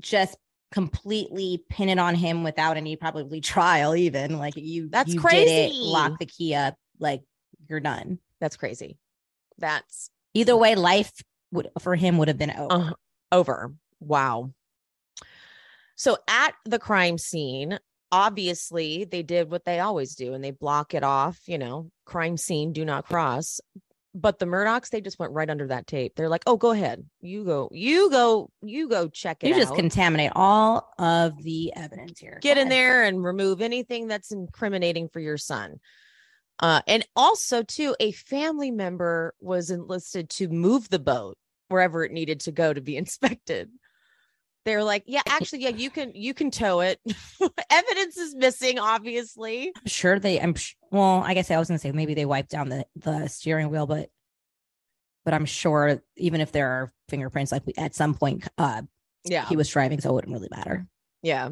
just completely pin it on him without any probably trial even like you That's you did it, crazy. lock the key up like you're done That's crazy. That's either way life would for him would have been over uh, over. Wow. So at the crime scene, obviously they did what they always do and they block it off, you know, crime scene, do not cross. But the Murdaughs, they just went right under that tape. They're like, oh, go ahead. You go, you go, you go check it you just out. contaminate all of the evidence here Get in there and remove anything that's incriminating for your son. Uh, and also, too, a family member was enlisted to move the boat wherever it needed to go to be inspected. They're like, yeah, actually, yeah, you can you can tow it. Evidence is missing, obviously. I'm sure they I'm well, I guess I was gonna say maybe they wiped down the the steering wheel, but but I'm sure even if there are fingerprints, like at some point uh Yeah, he was driving, so it wouldn't really matter. yeah.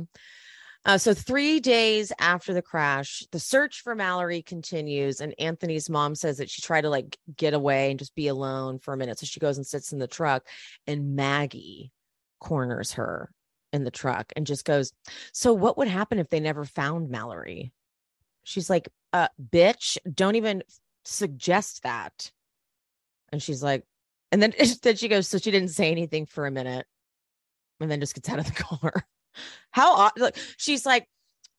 Uh, so three days after the crash, the search for Mallory continues, and Anthony's mom says that she tried to like get away and just be alone for a minute. So she goes and sits in the truck, and Maggie corners her in the truck and just goes, "So what would happen if they never found Mallory?" She's like, "Uh, bitch, don't even suggest that." And she's like, and then then she goes, "So she didn't say anything for a minute." and then just gets out of the car. How odd! Look, she's like,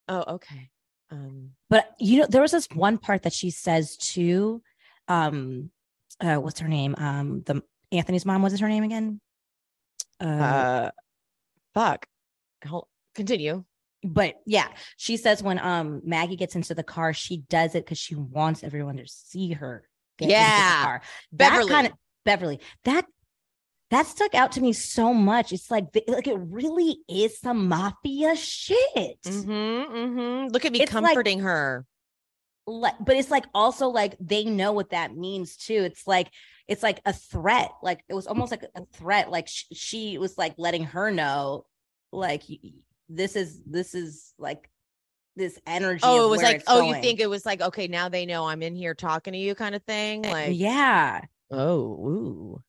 "Oh, okay." Um, But you know, there was this one part that she says too. Um, uh, what's her name? Um, the Anthony's mom. What is her name again? Uh, uh, fuck. Hold, continue. but yeah, she says when um Maggie gets into the car, she does it because she wants everyone to see her. Get Yeah. into the car. Beverly. That kind of Beverly. That that stuck out to me so much. It's like like it really is some mafia shit. Mm-hmm, mm-hmm. Look at me It's like- comforting her. Like, but it's like also like they know what that means too. It's like it's like a threat. Like it was almost like a threat. Like sh- she was like letting her know, like y- y- this is this is like this energy. Oh, it was like, it's oh, you think it was like, okay, now they know I'm in here talking to you kind of thing. Like, yeah. oh, ooh.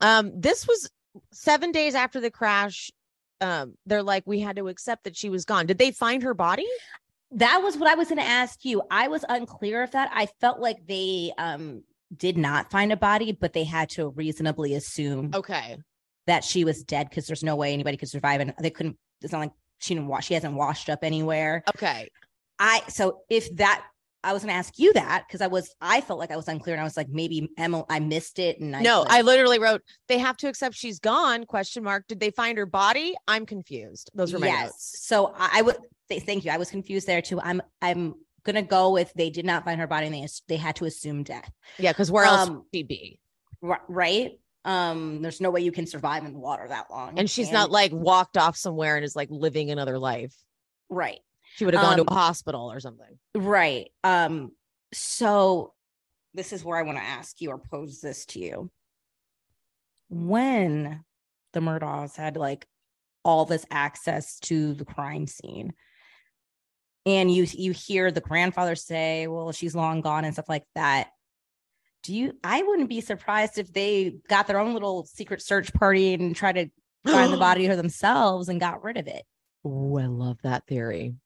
Um, this was seven days after the crash. Um, they're like, we had to accept that she was gone. Did they find her body? That was what I was going to ask you. I was unclear of that. I felt like they um did not find a body, but they had to reasonably assume Okay. that she was dead because there's no way anybody could survive, and they couldn't. It's not like she didn't wash. She hasn't washed up anywhere. Okay. I so if that I was going to ask you that because I was I felt like I was unclear, and I was like maybe Emma I missed it, and I no, like- I literally wrote, they have to accept she's gone. Question mark. Did they find her body? I'm confused. Those were my notes. So I, I would th- thank you. I was confused there too. I'm I'm gonna go with they did not find her body, and they they had to assume death. Yeah, because where else Um, would she be? Ri- right um there's no way you can survive in the water that long And she's not like walked off somewhere and is like living another life. right She would have gone Um, to a hospital or something. right um so this is where i want to ask you or pose this to you when the murdaughs had like all this access to the crime scene and you you hear the grandfather say well she's long gone and stuff like that do you i wouldn't be surprised if they got their own little secret search party and tried to find the body her themselves and got rid of it Oh, I love that theory.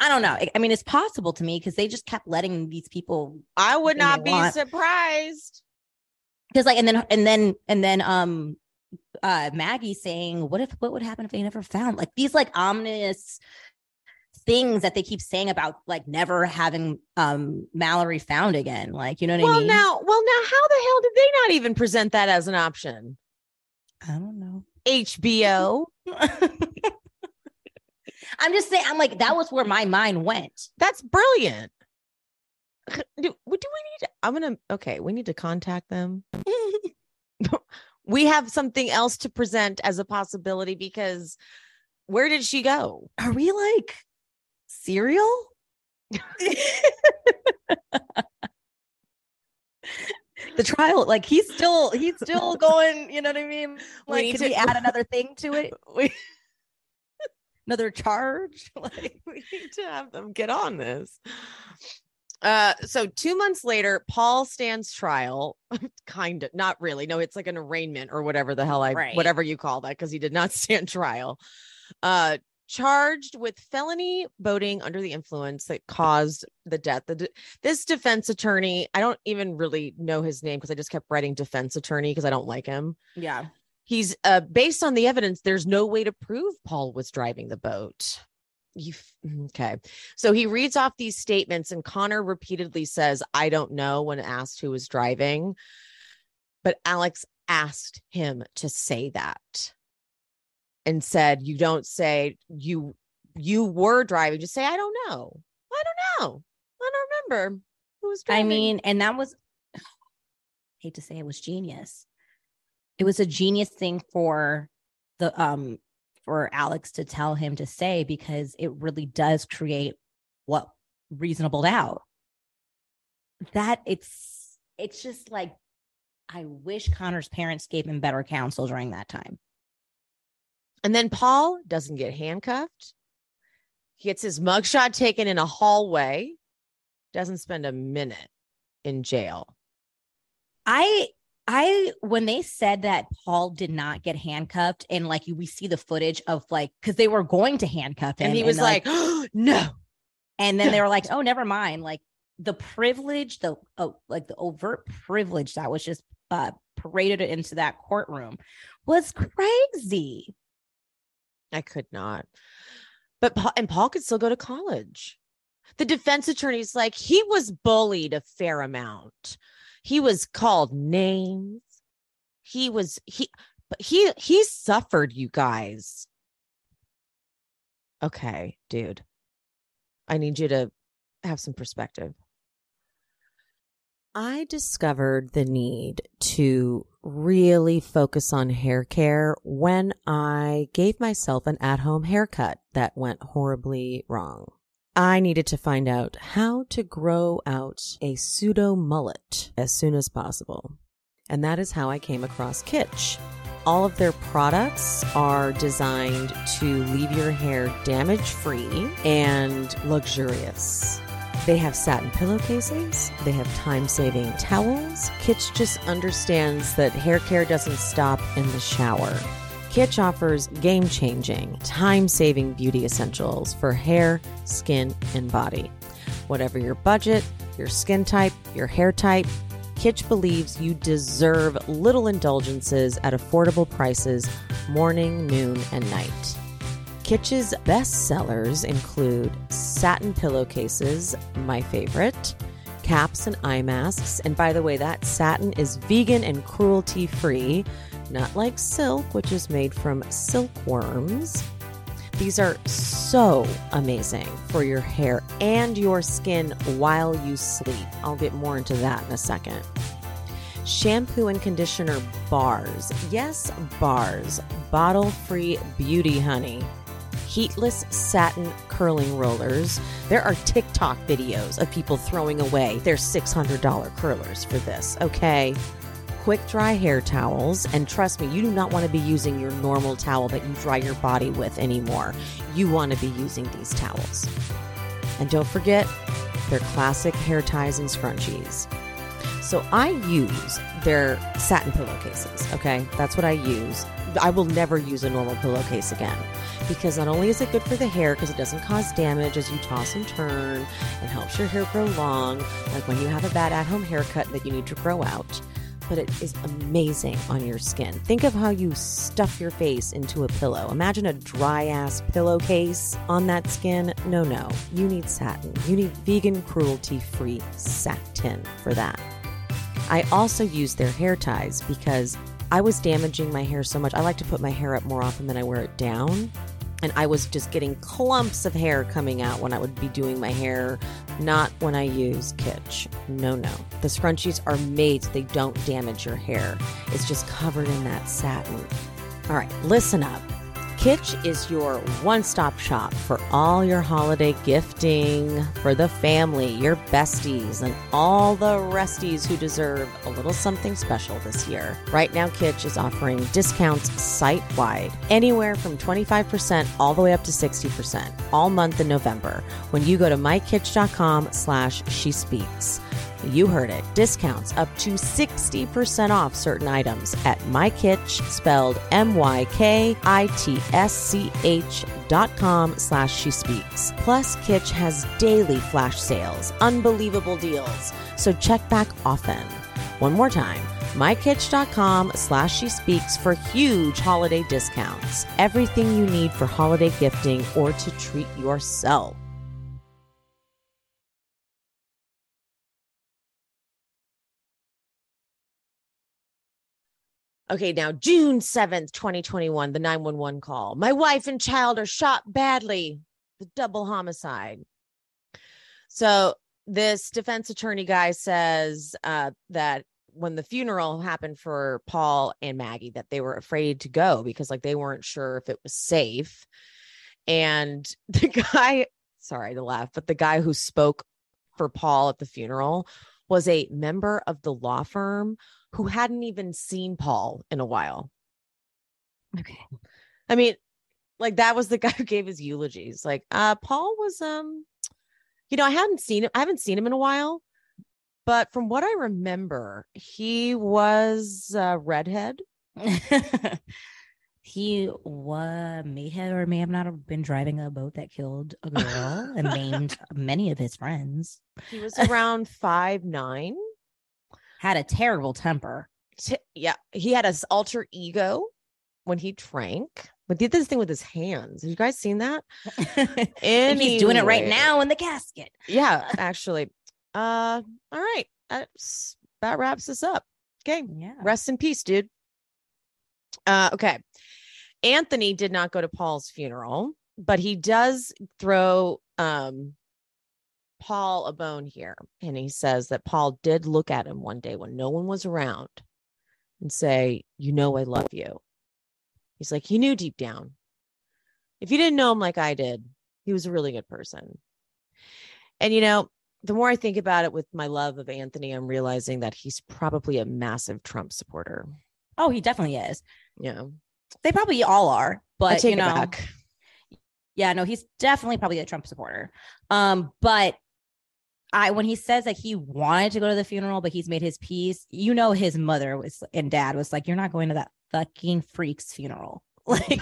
I don't know I- mean it's possible to me because they just kept letting these people I would not be want. surprised. because like and then and then and then um uh maggie saying what if what would happen if they never found like these like ominous things that they keep saying about like never having um mallory found again like you know what Well, i mean Well, now, well, now, how the hell did they not even present that as an option? i don't know HBO. i'm just saying i'm like that was where my mind went That's brilliant. Do, do we need to? I'm gonna. Okay, we need to contact them. we have something else to present as a possibility because where did she go? are we like Serial the trial like he's still he's still going you know what i mean We like need can to- we add another thing to it We, another charge like we need to have them get on this. Uh, so two months later, Paul stands trial. kind of, not really. No, it's like an arraignment or whatever the hell I, Right. whatever you call that, because he did not stand trial. Uh, charged with felony boating under the influence that caused the death. The de- this defense attorney, I don't even really know his name because I just kept writing defense attorney because I don't like him. yeah He's uh, based on the evidence. There's no way to prove Paul was driving the boat. You f- okay? So he reads off these statements, and Connor repeatedly says, "I don't know" when asked who was driving. But Alex asked him to say that, and said, "You don't say you you were driving. Just say I don't know. I don't know. I don't remember who was driving I mean, and that was hate to say it was genius. It was a genius thing for the um for Alex to tell him to say because it really does create what reasonable doubt. That it's it's just like I wish Connor's parents gave him better counsel during that time. And then Paul doesn't get handcuffed. He gets his mugshot taken in a hallway, doesn't spend a minute in jail. I I when they said that Paul did not get handcuffed and like we see the footage of like because they were going to handcuff him And he was like, no. and then they were like, oh, never mind. Like the privilege, the oh, like the overt privilege that was just uh paraded into that courtroom was crazy. I could not. But Paul, and Paul could still go to college. The defense attorney's like, he was bullied a fair amount. He was called names. He was he he he suffered, you guys. Okay, dude. I need you to have some perspective. I discovered the need to really focus on hair care when I gave myself an at home haircut that went horribly wrong. I needed to find out how to grow out a pseudo mullet as soon as possible. And that is how I came across Kitsch. All of their products are designed to leave your hair damage free and luxurious. They have satin pillowcases. They have time saving towels. Kitsch just understands that hair care doesn't stop in the shower. Kitsch offers game changing, time saving beauty essentials for hair, skin, and body. Whatever your budget, your skin type, your hair type, Kitsch believes you deserve little indulgences at affordable prices morning, noon, and night. Kitsch's best sellers include satin pillowcases, my favorite, caps and eye masks. And by the way, that satin is vegan and cruelty free, not like silk, which is made from silkworms. These are so amazing for your hair and your skin while you sleep. I'll get more into that in a second. Shampoo and conditioner bars. Yes, bars. Bottle free beauty honey heatless satin curling rollers. There are TikTok videos of people throwing away their $600 curlers for this, okay? Quick dry hair towels, and trust me, you do not want to be using your normal towel that you dry your body with anymore. You want to be using these towels. And don't forget their classic hair ties and scrunchies. So I use their satin pillowcases, okay? That's what I use. I will never use a normal pillowcase again because not only is it good for the hair because it doesn't cause damage as you toss and turn and helps your hair grow long, like when you have a bad at home haircut that you need to grow out, but it is amazing on your skin. Think of how you stuff your face into a pillow. Imagine a dry ass pillowcase on that skin. No, no. You need satin. You need vegan, cruelty free satin for that. I also use their hair ties because I was damaging my hair so much. I like to put my hair up more often than I wear it down and I was just getting clumps of hair coming out when I would be doing my hair, not when I use Kitsch. No, no. The scrunchies are made so they don't damage your hair. It's just covered in that satin. All right, listen up. Kitsch is your one stop shop for all your holiday gifting for the family, your besties, and all the resties who deserve a little something special this year. Right now, Kitsch is offering discounts site wide, anywhere from 25% all the way up to 60%, all month in November when you go to mykitsch.com slash she speaks. You heard it. Discounts up to 60% off certain items at MyKitsch, spelled M-Y-K-I-T-S-C-H dot com slash she speaks. Plus, Kitsch has daily flash sales, unbelievable deals. So check back often. One more time, mykitsch.com slash she speaks for huge holiday discounts. Everything you need for holiday gifting or to treat yourself. Okay, now June 7th, 2021, the 911 call. My wife and child are shot badly. The double homicide. So this defense attorney guy says uh, that when the funeral happened for Paul and Maggie, that they were afraid to go because like they weren't sure if it was safe. And the guy, sorry to laugh, but the guy who spoke for Paul at the funeral was a member of the law firm who hadn't even seen Paul in a while. Okay. I mean, like that was the guy who gave his eulogies. Like, uh, Paul was um, you know, I hadn't seen him, I haven't seen him in a while, but from what I remember, he was a redhead. he was may have or may have not have been driving a boat that killed a girl and maimed many of his friends. He was around five nine. Had a terrible temper. T- yeah, he had his alter ego when he drank. But did this thing with his hands. Have you guys seen that? and he's doing it right now in the casket. Yeah, actually. Uh, all right. That's, that wraps us up. Okay. Yeah. Rest in peace, dude. Uh, okay. Anthony did not go to Paul's funeral. but he does throw um Paul a bone here. And he says that Paul did look at him one day when no one was around and say, You know, I love you. He's like, He knew deep down. If you didn't know him like I did, he was a really good person. And, you know, the more I think about it with my love of Anthony, I'm realizing that he's probably a massive Trump supporter. Oh, he definitely is. Yeah. They probably all are, but you know, yeah, no, he's definitely probably a Trump supporter. Um, but I when he says that he wanted to go to the funeral, but he's made his peace, you know, his mother was and dad was like, "You're not going to that fucking freak's funeral." Like,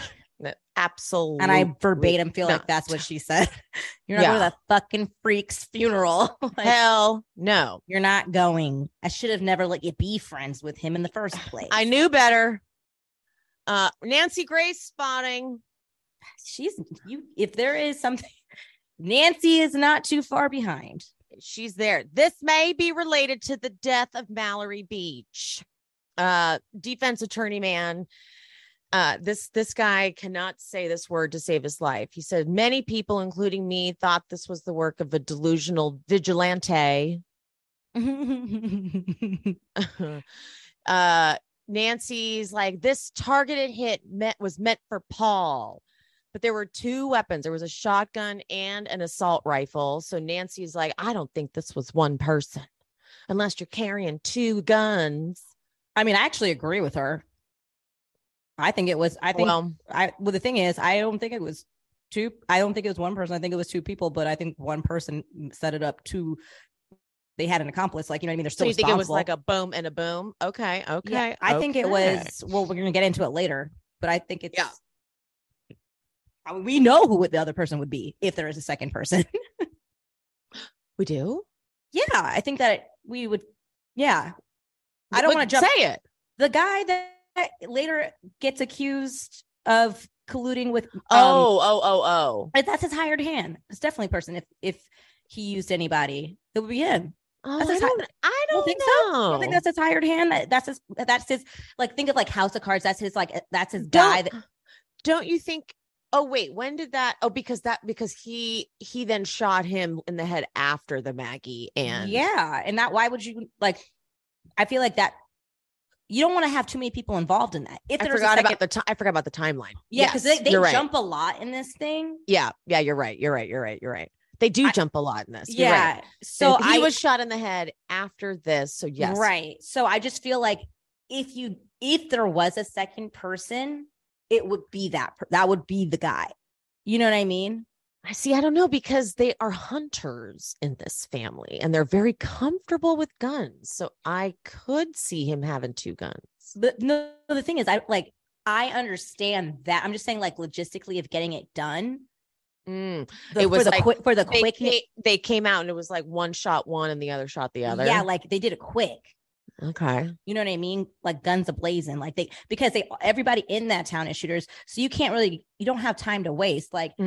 Absolutely. and I verbatim feel like that's what she said. You're not going to that fucking freak's funeral. like, Hell no. you're not going. I should have never let you be friends with him in the first place. I knew better. Uh Nancy Grace spotting. she's you. If there is something, Nancy is not too far behind. She's there. This may be related to the death of Mallory Beach. Uh defense attorney man. Uh this this guy cannot say this word to save his life. He said many people including me thought this was the work of a delusional vigilante. uh Nancy's like this targeted hit meant was meant for Paul. But there were two weapons. There was a shotgun and an assault rifle. So Nancy's like, I don't think this was one person unless you're carrying two guns. I mean, I actually agree with her. I think it was. I think. well, I well, the thing is, I don't think it was two. I don't think it was one person. I think it was two people. But I think one person set it up to. They had an accomplice, like you know what I mean. They're still so you think it was like a boom and a boom? Okay, okay. Yeah, I think it was. Well, we're gonna get into it later, but I think it's. Yeah. I mean, we know who the other person would be if there is a second person. We do. yeah, I think that we would. Yeah, I don't want to jump. say it. The guy that later gets accused of colluding with. Um, Oh, oh, oh, oh. That's his hired hand. It's definitely a person. If if he used anybody, it would be him. Oh, That's I don't, I don't think know. so? I don't think that's his hired hand. That- That's his. That's his. Like think of like House of Cards. That's his. Like eh, that's his guy. don't, That, don't you think oh wait when did that oh because that because he he then shot him in the head after the maggie and yeah, and that. Why would you like? I feel like that. You don't want to have too many people involved in that. If i forgot second, about the time i forgot about the timeline yeah, because Yes, they, they you're right. jump a lot in this thing. yeah yeah you're right you're right you're right you're right they do I- jump a lot in this Yeah. right. So he I was shot in the head after this so yes Right. So I just feel like if you if there was a second person, it would be that that would be the guy. You know what I mean? i see i don't know because they are hunters in this family and they're very comfortable with guns so i could see him having two guns But no, the thing is, I like I understand that. I'm just saying, like logistically, of getting it done. Mm. The, It was for the like quick for the they, quick. ca- they came out and it was like one shot one and the other shot the other Yeah, like they did it quick. okay You know what I mean? Like guns ablazing. Like they because they everybody in that town is shooters, so you can't really you don't have time to waste. Like Paul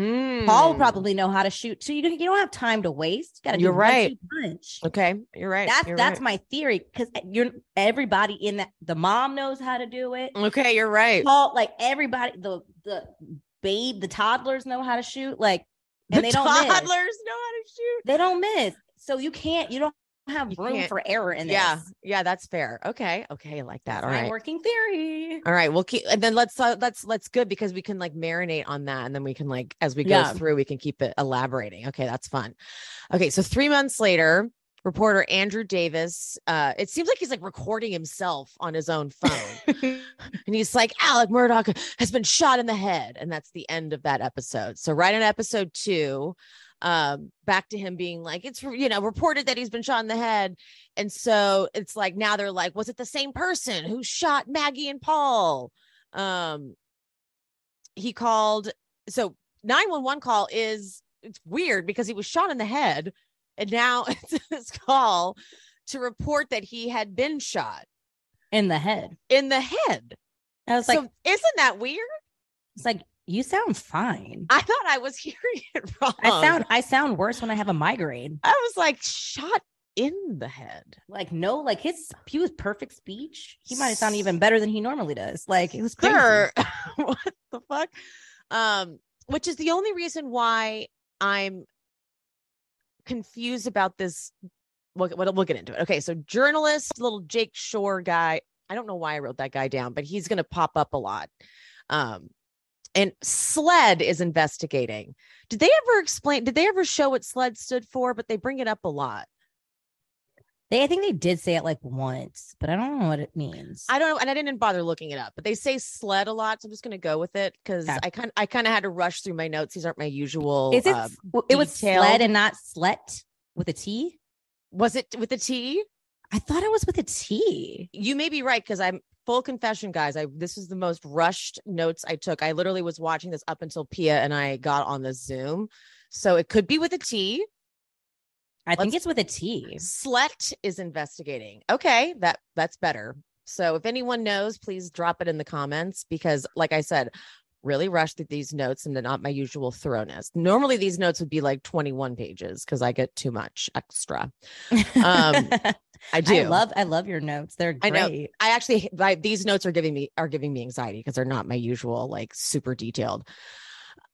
Mm. probably know how to shoot so You don't, you don't have time to waste. Got to You're right. punch. Okay, you're right. That's you're that's right. my theory because you're everybody in that the mom knows how to do it. Okay, you're right. Paul, like everybody, the the babe, the toddlers know how to shoot. Like and the they don't toddlers miss. know how to shoot. They don't miss. So you can't. You don't have You room can't- for error in this. Yeah, yeah, that's fair. Okay, okay, I like that. That's All my right, working theory. all right. We'll keep and then let's uh, let's let's good because we can like marinate on that and then we can like as we go Yeah. through we can keep it elaborating. Okay, that's fun. Okay, so three months later. Reporter Andrew Davis, uh, it seems like he's like recording himself on his own phone. and he's like, Alec Murdaugh has been shot in the head. And that's the end of that episode. So, right in episode two, um, back to him being like, it's, you know, reported that he's been shot in the head. And so it's like, now they're like, was it the same person who shot Maggie and Paul? Um, he called, so 911 call is, it's weird because he was shot in the head. And now it's this call to report that he had been shot in the head. in the head. I was So like, isn't that weird? it's like you sound fine. I thought I was hearing it wrong. I sound I sound worse when I have a migraine. I was like shot in the head. Like no, like his he was perfect speech. He might have sounded even better than he normally does. Like it was crazy. Sir, what the fuck? Um, which is the only reason why I'm confused about this. We'll, we'll, we'll get into it. Okay, so journalist, little Jake Shore guy. I don't know why I wrote that guy down, but he's going to pop up a lot. Um, and SLED is investigating. Did they ever explain? Did they ever show what SLED stood for? But they bring it up a lot. They, I think they did say it like once, but I don't know what it means. I don't know, and I didn't bother looking it up. But they say sled a lot, so I'm just going to go with it because Okay. I kind I kind of had to rush through my notes. These aren't my usual. Is it? uh, it was detailed? sled and not slet with a T. was it with a T? I thought it was with a T. You may be right because I'm full confession, guys. I this is the most rushed notes I took. I literally was watching this up until Pia and I got on the Zoom, so it could be with a T. I think it's with a T. Slet is investigating. Okay, that that's better. So if anyone knows, please drop it in the comments because, like I said, really rushed through these notes and they're not my usual thoroughness. Normally these notes would be like 21 pages because I get too much extra. Um, I do. I love I love your notes. They're I know. great. I actually I, these notes are giving me are giving me anxiety because they're not my usual like super detailed.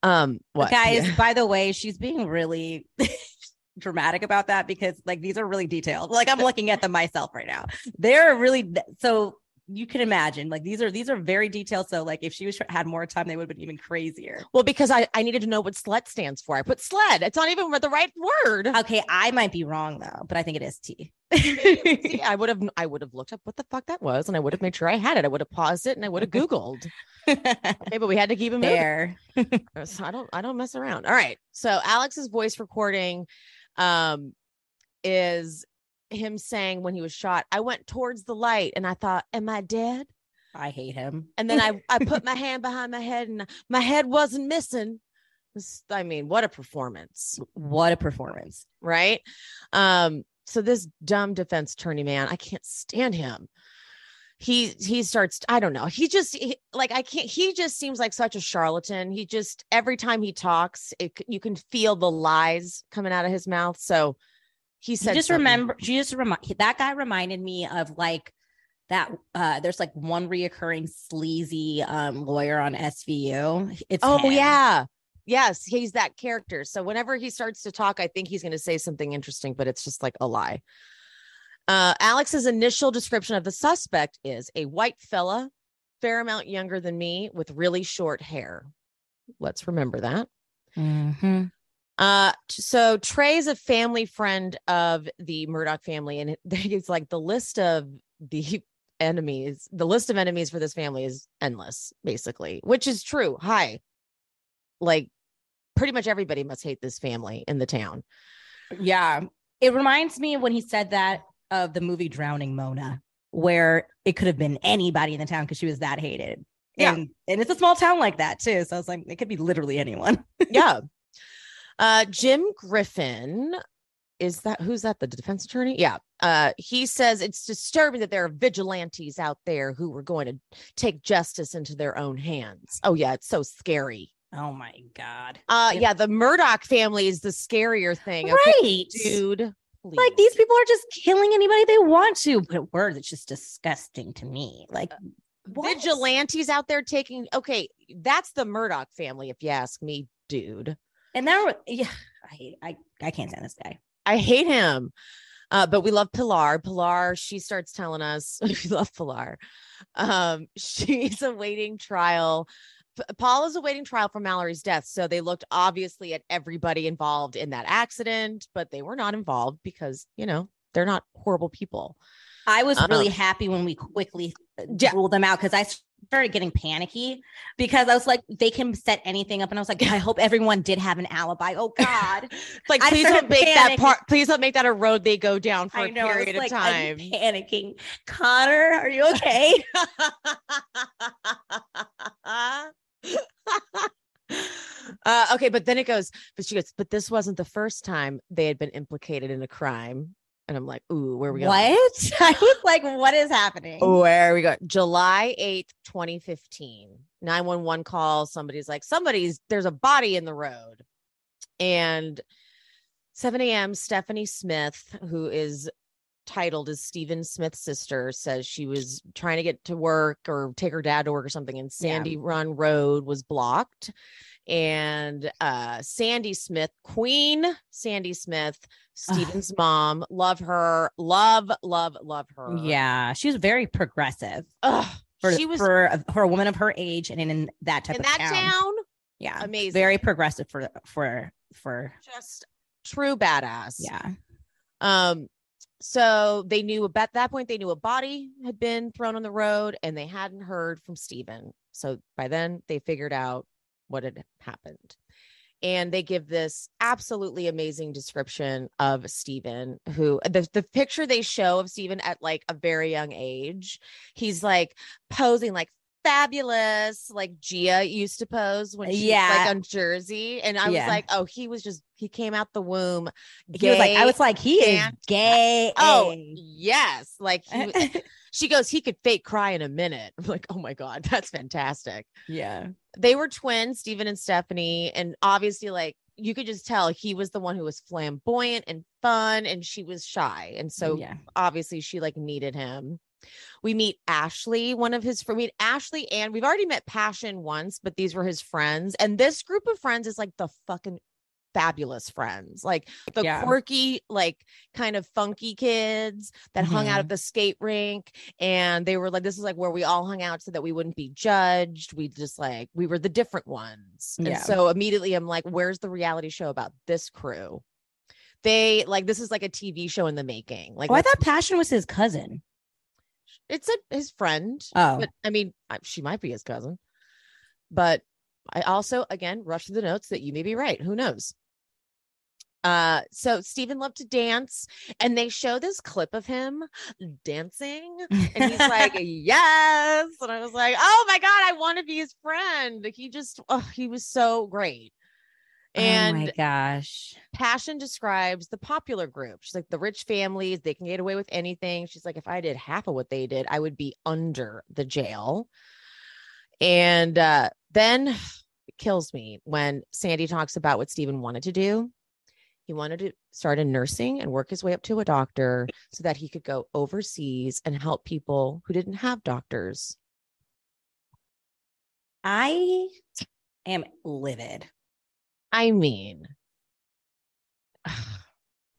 Um, what Guys, Yeah. by the way, she's being really dramatic about that because like these are really detailed. Like I'm looking at them myself right now. They're really so you can imagine like these are these are very detailed. So like if she was had more time, they would have been even crazier. Well, because I I needed to know what sled stands for. I put sled. It's not even the right word. Okay, I might be wrong though, but I think it is T. See, I would have I would have looked up what the fuck that was, and I would have made sure I had it. I would have paused it and I would have Googled. Okay, but we had to keep him there. So I don't I don't mess around. All right. So Alex's voice recording um is him saying when he was shot, I went towards the light and I thought, Am I dead? I hate him. And then I I put my hand behind my head and my head wasn't missing. I mean, what a performance. What a performance. right? Um, so this dumb defense attorney man, I can't stand him. He he starts, I don't know. He just he- like I can't. He just seems like such a charlatan. He just every time he talks, it, you can feel the lies coming out of his mouth. So he You said, just something. remember, she just remind that guy reminded me of like that. Uh, there's like one reoccurring sleazy um lawyer on SVU. It's Oh him. yeah. Yes, he's that character. So whenever he starts to talk, I think he's going to say something interesting, but it's just like a lie. Uh, Alex's initial description of the suspect is a white fella, fair amount younger than me, with really short hair. Let's remember that. Mhm. Uh, so Trey's a family friend of the Murdaugh family, and it- it's like the list of the enemies, the list of enemies for this family is endless, basically, which is true. Hi, like pretty much everybody must hate this family in the town. Yeah. It reminds me when he said that of the movie Drowning Mona, where it could have been anybody in the town because she was that hated. Yeah. And and it's a small town like that too. So I was like, it could be literally anyone. yeah. Uh, Jim Griffin is that who's that? The defense attorney? Yeah. Uh, he says it's disturbing that there are vigilantes out there who are going to take justice into their own hands. Oh yeah, it's so scary. Oh my God. Uh, Yeah. yeah, the Murdaugh family is the scarier thing. Okay, Right. Dude. Like these people are just killing anybody they want to. But words. it's just disgusting to me. Like what? vigilantes out there taking. Okay, that's the Murdaugh family, if you ask me, dude. And there were yeah, I hate I I can't stand this guy. I hate him. Uh, but we love Pilar. Pilar, she starts telling us we love Pilar. Um, she's awaiting trial. Paul is awaiting trial for Mallory's death. So they looked obviously at everybody involved in that accident, but they were not involved because, you know, they're not horrible people. I was really Um, happy when we quickly uh, Yeah. ruled them out because I started getting panicky because I was like, they can set anything up. And I was like, I hope everyone did have an alibi. Oh God. Like, I please don't make that part, please don't make that a road they go down for I a know. Period of like, time. I'm panicking. Connor, are you okay? uh, okay, but then it goes, but she goes, but this wasn't the first time they had been implicated in a crime. And I'm like, ooh, where are we going? what? I was like, what is happening? Where are we going? July 8th, 2015. 911 call. Somebody's like, somebody's, there's a body in the road. And 7 a.m., Stephanie Smith, who is titled as Stephen Smith's sister, says she was trying to get to work or take her dad to work or something, and Yeah. Sandy Run Road was blocked. and uh Sandy Smith, Queen Sandy Smith, Steven's mom. Love her. Love, love, love her. Yeah, she was very progressive Ugh, for she was for a, for a woman of her age and in that type in of that town. Yeah, amazing. Very progressive for for for just true badass. yeah. Um, so they knew at that point they knew a body had been thrown on the road and they hadn't heard from Stephen. So by then they figured out what had happened. And they give this absolutely amazing description of Stephen, who the, the picture they show of Stephen at like a very young age, he's like posing like fabulous, like Gia used to pose when she Yeah. was like on Jersey. And I Yeah. was like, oh, he was just he came out the womb. He was like, I was like, he is gay. Oh yes, like he, was- she goes, he could fake cry in a minute. I'm like, oh my god, that's fantastic. yeah. They were twins, Stephen and Stephanie, and obviously, like you could just tell he was the one who was flamboyant and fun, and she was shy, and so yeah. obviously she like needed him. We meet Ashley, one of his we meet Ashley, and we've already met Passion once, but these were his friends, and this group of friends is like the fucking fabulous friends, like the Yeah. quirky, like kind of funky kids that hung out Mhm. at the skate rink, and they were like, this is like where we all hung out so that we wouldn't be judged. We just like we were the different ones, and Yeah. so immediately I'm like, where's the reality show about this crew? They like this is like a TV show in the making. Like oh, I thought Passion was his cousin. It's a his friend. Oh, But I mean, she might be his cousin. But I also again rush through the notes that you may be right. Who knows? Uh, so Stephen loved to dance, and they show this clip of him dancing, and he's like, "Yes," and I was like, "Oh my god, I want to be his friend." He just, oh, he was so great. And oh my gosh. Passion describes the popular group. She's like, the rich families, they can get away with anything. She's like, if I did half of what they did, I would be under the jail. And uh, then it kills me when Sandy talks about what Stephen wanted to do. He wanted to start in nursing and work his way up to a doctor so that he could go overseas and help people who didn't have doctors. I am livid. I mean,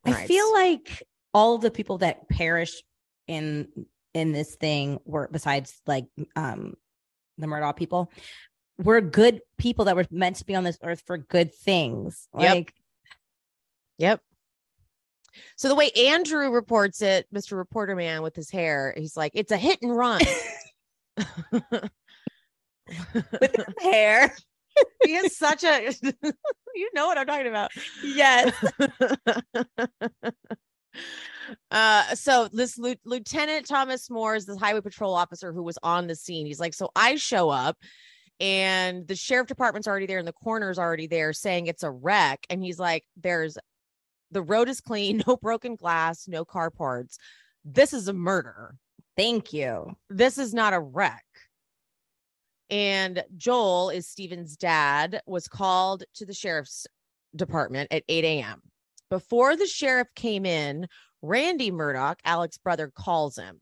I feel like all the people that perished in in this thing were besides like um the Murdaugh people were good people that were meant to be on this earth for good things. Yep. Like Yep. So the way Andrew reports it, Mr. Reporter Man with his hair, he's like, it's a hit and run. with his hair. he is such a you know what I'm talking about. Yes. uh so this Lieu- lieutenant thomas moore is the highway patrol officer who was on the scene he's like so i show up and the sheriff department's already there and the coroner's already there saying it's a wreck and he's like there's the road is clean no broken glass no car parts this is a murder Thank you. this is not a wreck. And Joel is Steven's dad, was called to the sheriff's department at 8 a.m. Before the sheriff came in, Randy Murdaugh, Alex's brother, calls him.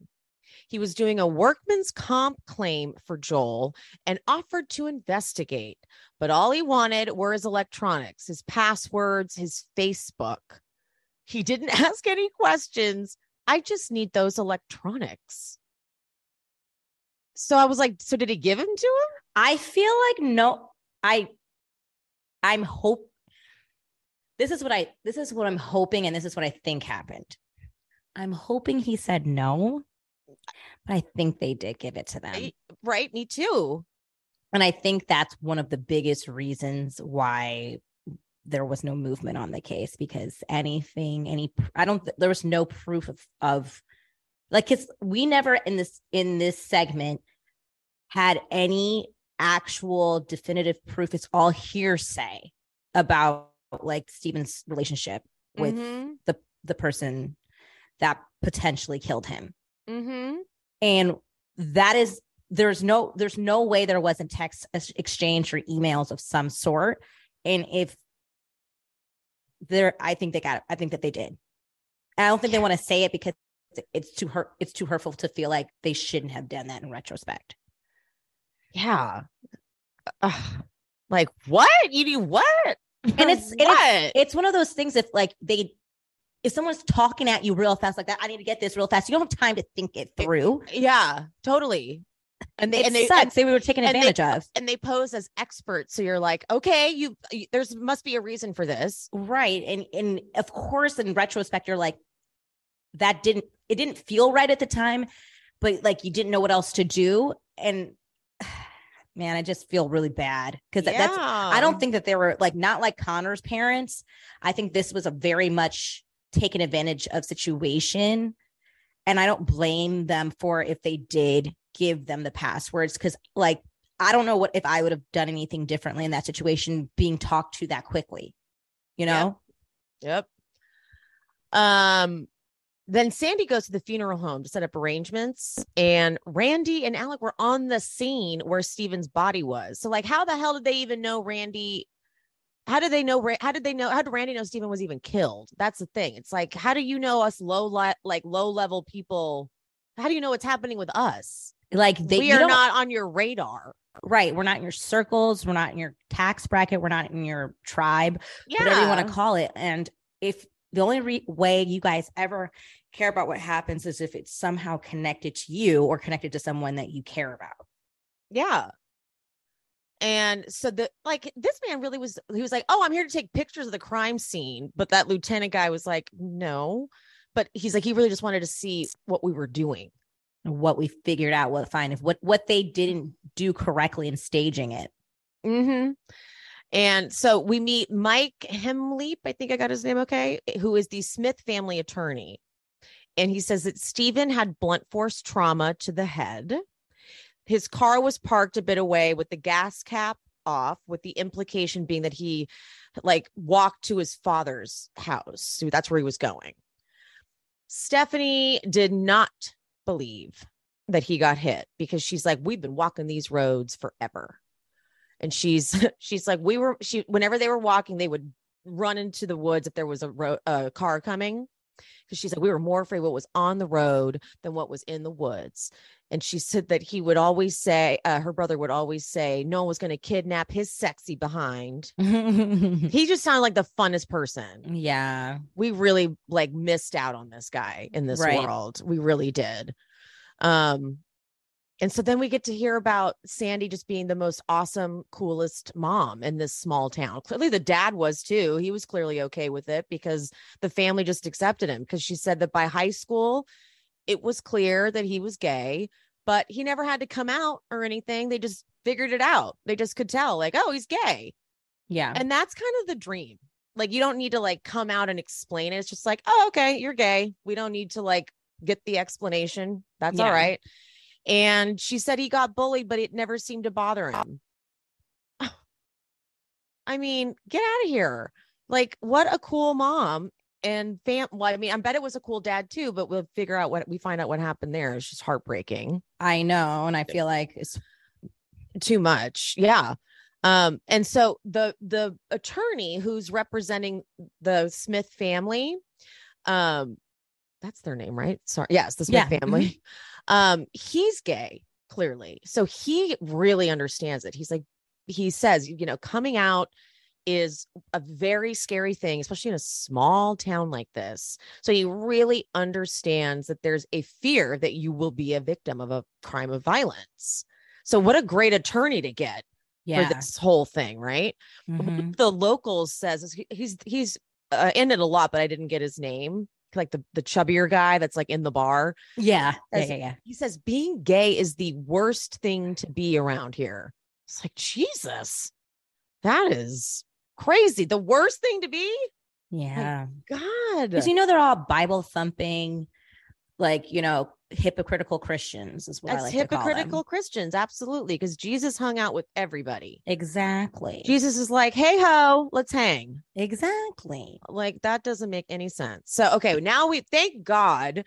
He was doing a workman's comp claim for Joel and offered to investigate, but all he wanted were his electronics, his passwords, his Facebook. He didn't ask any questions. I just need those electronics. So I was like, so did he give him to him? I feel like no, I, I'm hope. This is what I. This is what I'm hoping, and this is what I think happened. I'm hoping he said no, but I think they did give it to them, I- Right, me too. and I think that's one of the biggest reasons why there was no movement on the case because anything, any, I don't. There was no proof of of like because we never in this in this segment had any actual definitive proof. It's all hearsay about like Stephen's relationship with Mhm, the the person that potentially killed him. Mm-hmm. And that is there's no there's no way there wasn't text exchange or emails of some sort. And if there I think they got it. I think that they did. And I don't think they want to say it because it's too hurt it's too hurtful to feel like they shouldn't have done that in retrospect. Yeah. Ugh. Like what? You do what? And it's and it's, it's one of those things if like they if someone's talking at you real fast like that, I need to get this real fast. You don't have time to think it through. yeah, totally. And they it and they sucks. And, they were taken advantage they, of. And they pose as experts. So you're like, okay, you, you there's must be a reason for this. Right. And and of course, in retrospect, you're like, that didn't it didn't feel right at the time, but like you didn't know what else to do. And man, I just feel really bad because yeah. that's I don't think that they were like not like Connor's parents. I think this was a very much taken advantage of situation. And I don't blame them for if they did give them the passwords because, like, I don't know what if I would have done anything differently in that situation being talked to that quickly, you know? Yep. yep. Um, then Sandy goes to the funeral home to set up arrangements, and Randy and Alec were on the scene where Steven's body was. So, like, how the hell did they even know Randy? How did they know how did they know how did randy know Steven was even killed? That's the thing. It's like how do you know us low le- like low level people? How do you know what's happening with us? Like they we are not on your radar. Right we're not in your circles we're not in your tax bracket we're not in your tribe yeah. whatever you want to call it. And if the only re- way you guys ever care about what happens is if it's somehow connected to you or connected to someone that you care about yeah and so the like this man really was he was like, "Oh, I'm here to take pictures of the crime scene." But that lieutenant guy was like, "No." But he's like he really just wanted to see what we were doing. What we figured out what fine if what what they didn't do correctly in staging it. Mhm. And so we meet Mike Hemleep, I think I got his name okay, who is the Smith family attorney. And he says that Steven had blunt force trauma to the head. His car was parked a bit away with the gas cap off with the implication being that he like walked to his father's house. So that's where he was going. Stephanie did not believe that he got hit because she's like we've been walking these roads forever and she's she's like we were she whenever they were walking they would run into the woods if there was a, ro- a car coming. Because she's like we were more afraid what was on the road than what was in the woods. And she said that he would always say uh, her brother would always say no one was going to kidnap his sexy behind. He just sounded like the funnest person. Yeah. We really like missed out on this guy in this right. world. We really did. Um and so then we get to hear about Sandy just being the most awesome, coolest mom in this small town. Clearly, the dad was too. He was clearly okay with it because the family just accepted him. Because she said that by high school, it was clear that he was gay, but he never had to come out or anything. They just figured it out. They just could tell, like, oh, he's gay. Yeah. And that's kind of the dream. Like, you don't need to like come out and explain it. It's just like, oh, okay, you're gay. We don't need to like get the explanation. That's yeah. all right. And she said he got bullied, but it never seemed to bother him. I mean, get out of here. Like, what a cool mom and fam. Well, I mean, I bet it was a cool dad too, but we'll figure out what we find out what happened there. It's just heartbreaking. I know. And I feel like it's too much. Yeah. Um, and so the the attorney who's representing the Smith family, um, that's their name, right? Sorry. Yes, the Smith yeah. family. Um, he's gay, clearly. So he really understands it. He's like, he says, you know, coming out is a very scary thing, especially in a small town like this. So he really understands that there's a fear that you will be a victim of a crime of violence. So what a great attorney to get yeah. for this whole thing, right? Mm-hmm. The locals says he's he's uh, it a lot, but I didn't get his name like the the chubbier guy that's like in the bar. Yeah. yeah, yeah, yeah. He says being gay is the worst thing to be around here. It's like Jesus, that is crazy. The worst thing to be. Yeah. My God. Because you know they're all Bible thumping, like you know hypocritical Christians is what As I like hypocritical Christians, absolutely. Because Jesus hung out with everybody. Exactly. Jesus is like, hey ho, let's hang. Exactly. Like that doesn't make any sense. So okay, now we thank God.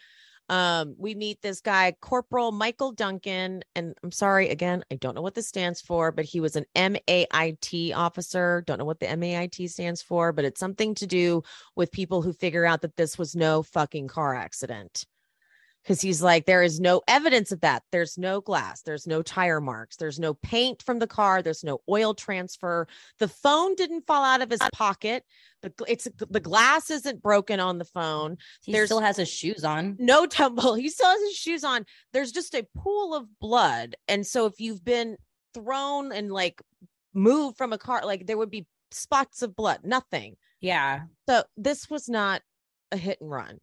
Um, we meet this guy, Corporal Michael Duncan, and I'm sorry again, I don't know what this stands for, but he was an MAIT officer. Don't know what the MAIT stands for, but it's something to do with people who figure out that this was no fucking car accident because he's like, there is no evidence of that. There's no glass, there's no tire marks, there's no paint from the car, there's no oil transfer. The phone didn't fall out of his pocket. The it's the glass isn't broken on the phone. He There's- still has his shoes on. No tumble. He still has his shoes on. There's just a pool of blood. And so if you've been thrown and like moved from a car, like there would be spots of blood, nothing. Yeah. So this was not a hit and run.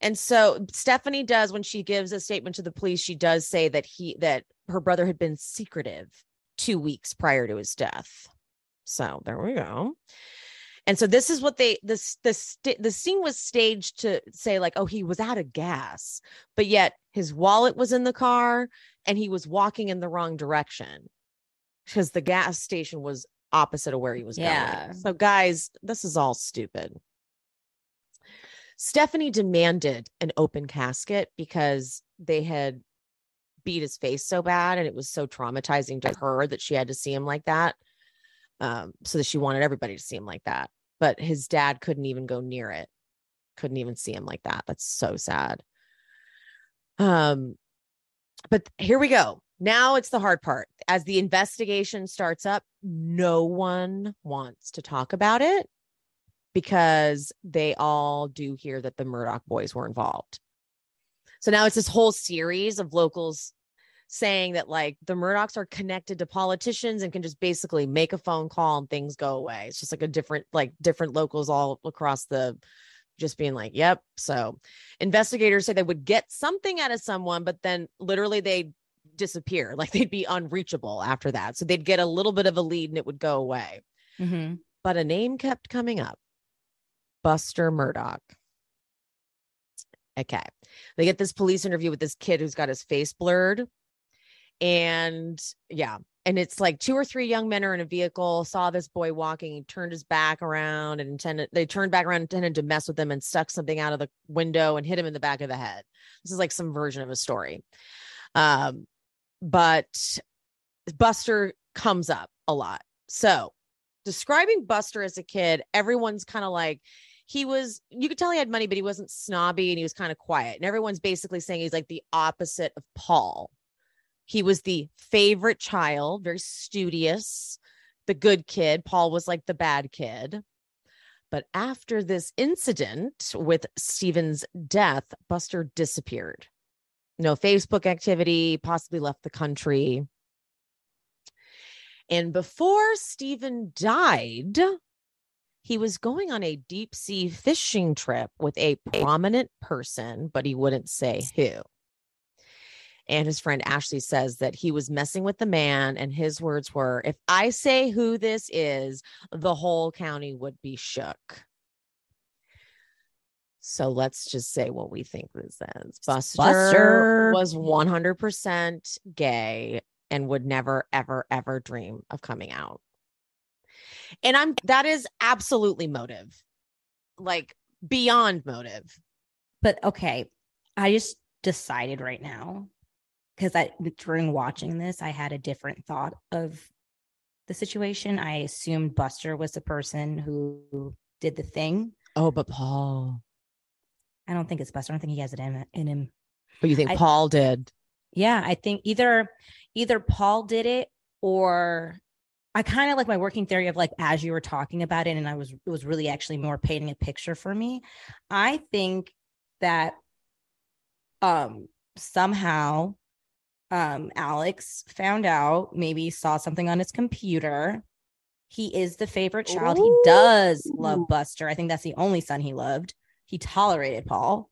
And so Stephanie does when she gives a statement to the police, she does say that he that her brother had been secretive 2 weeks prior to his death. So there we go. And so this is what they this this the scene was staged to say like oh he was out of gas, but yet his wallet was in the car and he was walking in the wrong direction because the gas station was opposite of where he was Yeah. going. So guys, this is all stupid. Stephanie demanded an open casket because they had beat his face so bad and it was so traumatizing to her that she had to see him like that. Um, so that she wanted everybody to see him like that. But his dad couldn't even go near it, couldn't even see him like that. That's so sad. Um, but here we go. Now it's the hard part. As the investigation starts up, no one wants to talk about it because they all do hear that the Murdaugh boys were involved. So now it's this whole series of locals saying that like the Murdaughs are connected to politicians and can just basically make a phone call and things go away. It's just like a different, like different locals all across the just being like, yep. So investigators say they would get something out of someone, but then literally they disappear, like they'd be unreachable after that. So they'd get a little bit of a lead and it would go away. Mm-hmm. But a name kept coming up Buster Murdaugh. Okay. They get this police interview with this kid who's got his face blurred. And yeah. And it's like two or three young men are in a vehicle, saw this boy walking, he turned his back around and intended, they turned back around and intended to mess with him and stuck something out of the window and hit him in the back of the head. This is like some version of a story. Um, but Buster comes up a lot. So describing Buster as a kid, everyone's kind of like, he was, you could tell he had money, but he wasn't snobby and he was kind of quiet. And everyone's basically saying he's like the opposite of Paul. He was the favorite child, very studious, the good kid. Paul was like the bad kid. But after this incident with Stephen's death, Buster disappeared. No Facebook activity, possibly left the country. And before Stephen died, he was going on a deep sea fishing trip with a prominent person, but he wouldn't say who. And his friend Ashley says that he was messing with the man, and his words were, If I say who this is, the whole county would be shook. So let's just say what we think this is. Buster, Buster. was 100% gay and would never, ever, ever dream of coming out. And I'm that is absolutely motive, like beyond motive. But okay, I just decided right now because I during watching this, I had a different thought of the situation. I assumed Buster was the person who did the thing. Oh, but Paul. I don't think it's Buster. I don't think he has it in, in him. But you think I- Paul did? Yeah, I think either either Paul did it or I kind of like my working theory of like as you were talking about it, and I was it was really actually more painting a picture for me. I think that um somehow um Alex found out, maybe saw something on his computer. He is the favorite child. He does love Buster. I think that's the only son he loved. He tolerated Paul.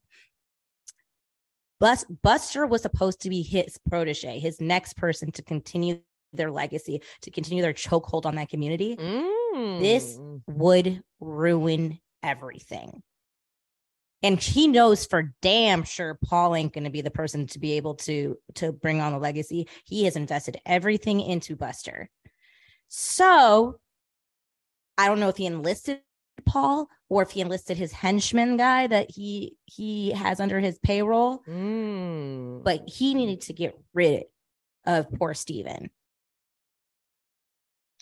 Bus- Buster was supposed to be his protege, his next person to continue their legacy, to continue their chokehold on that community, This- Mm. would ruin everything. And he knows for damn sure Paul ain't going to be the person to be able to to bring on the legacy. He has invested everything into Buster. So I don't know if he enlisted Paul or if he enlisted his henchman guy that he he has under his payroll Mm. but he needed to get rid of poor Steven.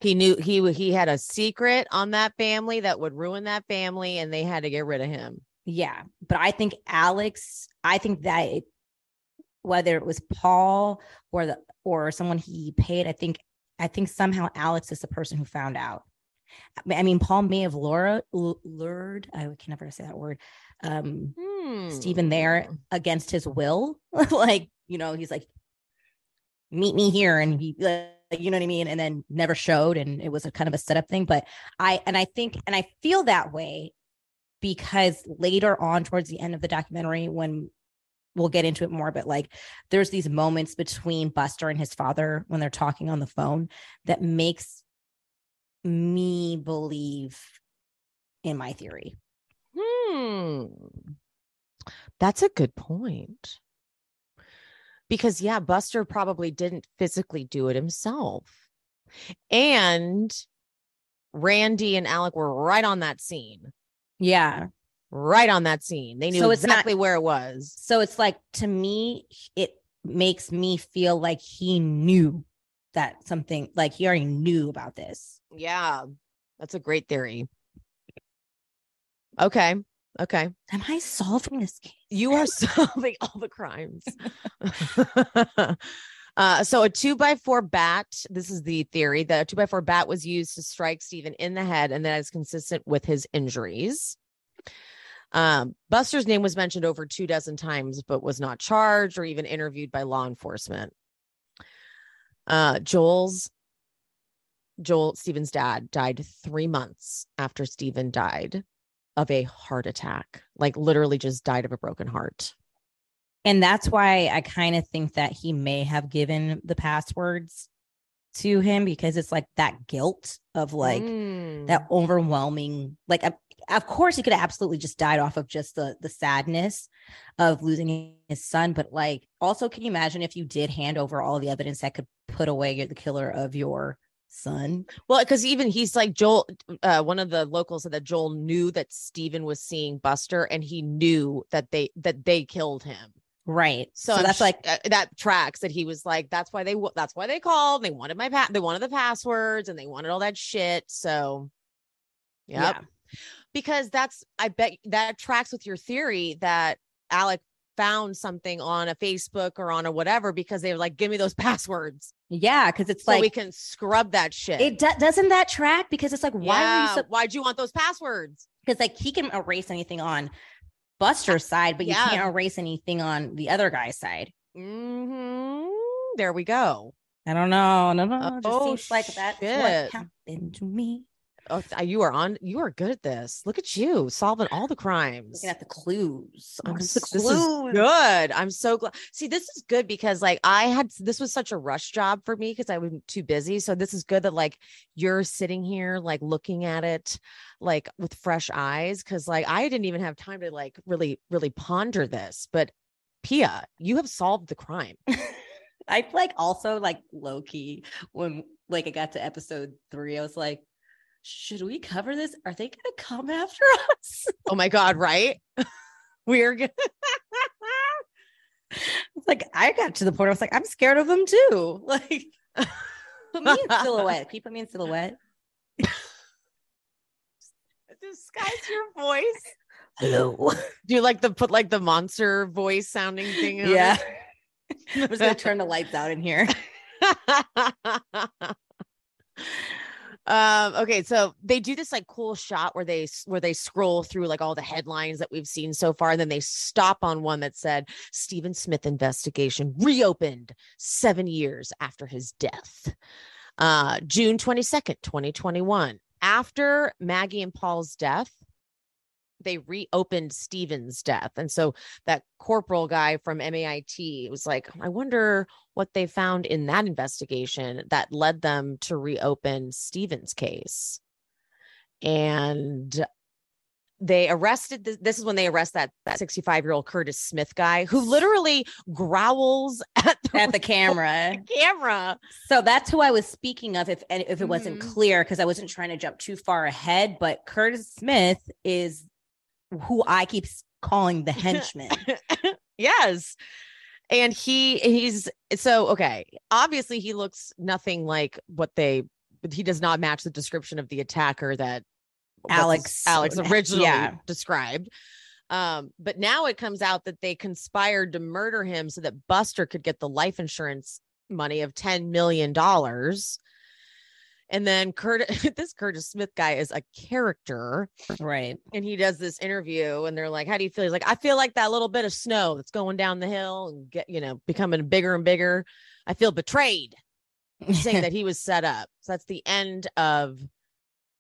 He knew he he had a secret on that family that would ruin that family, and they had to get rid of him. Yeah, but I think Alex, I think that it, whether it was Paul or the or someone he paid, I think I think somehow Alex is the person who found out. I mean, Paul may have lured, lured I can never say that word. Um, hmm. Stephen there against his will, like you know, he's like, meet me here, and he, like, you know what I mean, and then never showed, and it was a kind of a setup thing. But I and I think and I feel that way because later on towards the end of the documentary when we'll get into it more but like there's these moments between buster and his father when they're talking on the phone that makes me believe in my theory. Hmm. That's a good point because yeah buster probably didn't physically do it himself and randy and alec were right on that scene yeah. Right on that scene. They knew so exactly not, where it was. So it's like to me, it makes me feel like he knew that something like he already knew about this. Yeah. That's a great theory. Okay. Okay. Am I solving this case? You are solving all the crimes. uh, so a two by four bat, this is the theory that a two by four bat was used to strike Stephen in the head, and that is consistent with his injuries. Um, Buster's name was mentioned over two dozen times, but was not charged or even interviewed by law enforcement. Uh, Joel's Joel Stephen's dad died three months after Stephen died of a heart attack, like literally just died of a broken heart. And that's why I kind of think that he may have given the passwords to him because it's like that guilt of like mm. that overwhelming like of course he could have absolutely just died off of just the the sadness of losing his son but like also can you imagine if you did hand over all the evidence that could put away the killer of your son well because even he's like joel uh, one of the locals said that joel knew that stephen was seeing buster and he knew that they that they killed him Right. So, so that's like uh, that tracks that he was like, that's why they, that's why they called. They wanted my, pa- they wanted the passwords and they wanted all that shit. So, yep. yeah. Because that's, I bet that tracks with your theory that Alec found something on a Facebook or on a whatever because they were like, give me those passwords. Yeah, because it's so like we can scrub that shit. It do- doesn't that track because it's like why yeah. you so- why'd you want those passwords? Because like he can erase anything on Buster's side, but you can't erase anything on the other guy's side. Mm-hmm. There we go. I don't know. No, no, no. Just oh, seems like that's what happened to me. Oh, you are on. You are good at this. Look at you solving all the crimes. Looking at the clues. I'm, the clues. This is good. I'm so glad. See, this is good because like I had this was such a rush job for me because I was too busy. So this is good that like you're sitting here like looking at it like with fresh eyes because like I didn't even have time to like really really ponder this. But Pia, you have solved the crime. I like also like low key when like I got to episode three, I was like should we cover this? Are they going to come after us? oh my God, right? We're going It's like I got to the point I was like, I'm scared of them too. Like, put me in silhouette. Can you put me in silhouette? Disguise your voice. Hello. Do you like the put like the monster voice sounding thing? yeah. I'm just gonna turn the lights out in here. Um okay so they do this like cool shot where they where they scroll through like all the headlines that we've seen so far and then they stop on one that said stephen smith investigation reopened seven years after his death. Uh june 22nd 2021 after maggie and paul's death they reopened Stephen's death. And so that corporal guy from MAIT was like, I wonder what they found in that investigation that led them to reopen Stephen's case. And they arrested this this is when they arrest that that 65 year old Curtis Smith guy who literally growls at the, at the camera the camera so that's who I was speaking of if if it wasn't mm-hmm. clear because I wasn't trying to jump too far ahead but Curtis Smith is who I keep calling the henchman. yes. And he he's so okay. Obviously, he looks nothing like what they he does not match the description of the attacker that Alex Alex originally yeah. described. Um, but now it comes out that they conspired to murder him so that Buster could get the life insurance money of $10 million. And then Kurt, this Curtis Smith guy is a character. Right. And he does this interview and they're like, How do you feel? He's like, I feel like that little bit of snow that's going down the hill and get, you know, becoming bigger and bigger. I feel betrayed. saying that he was set up. So that's the end of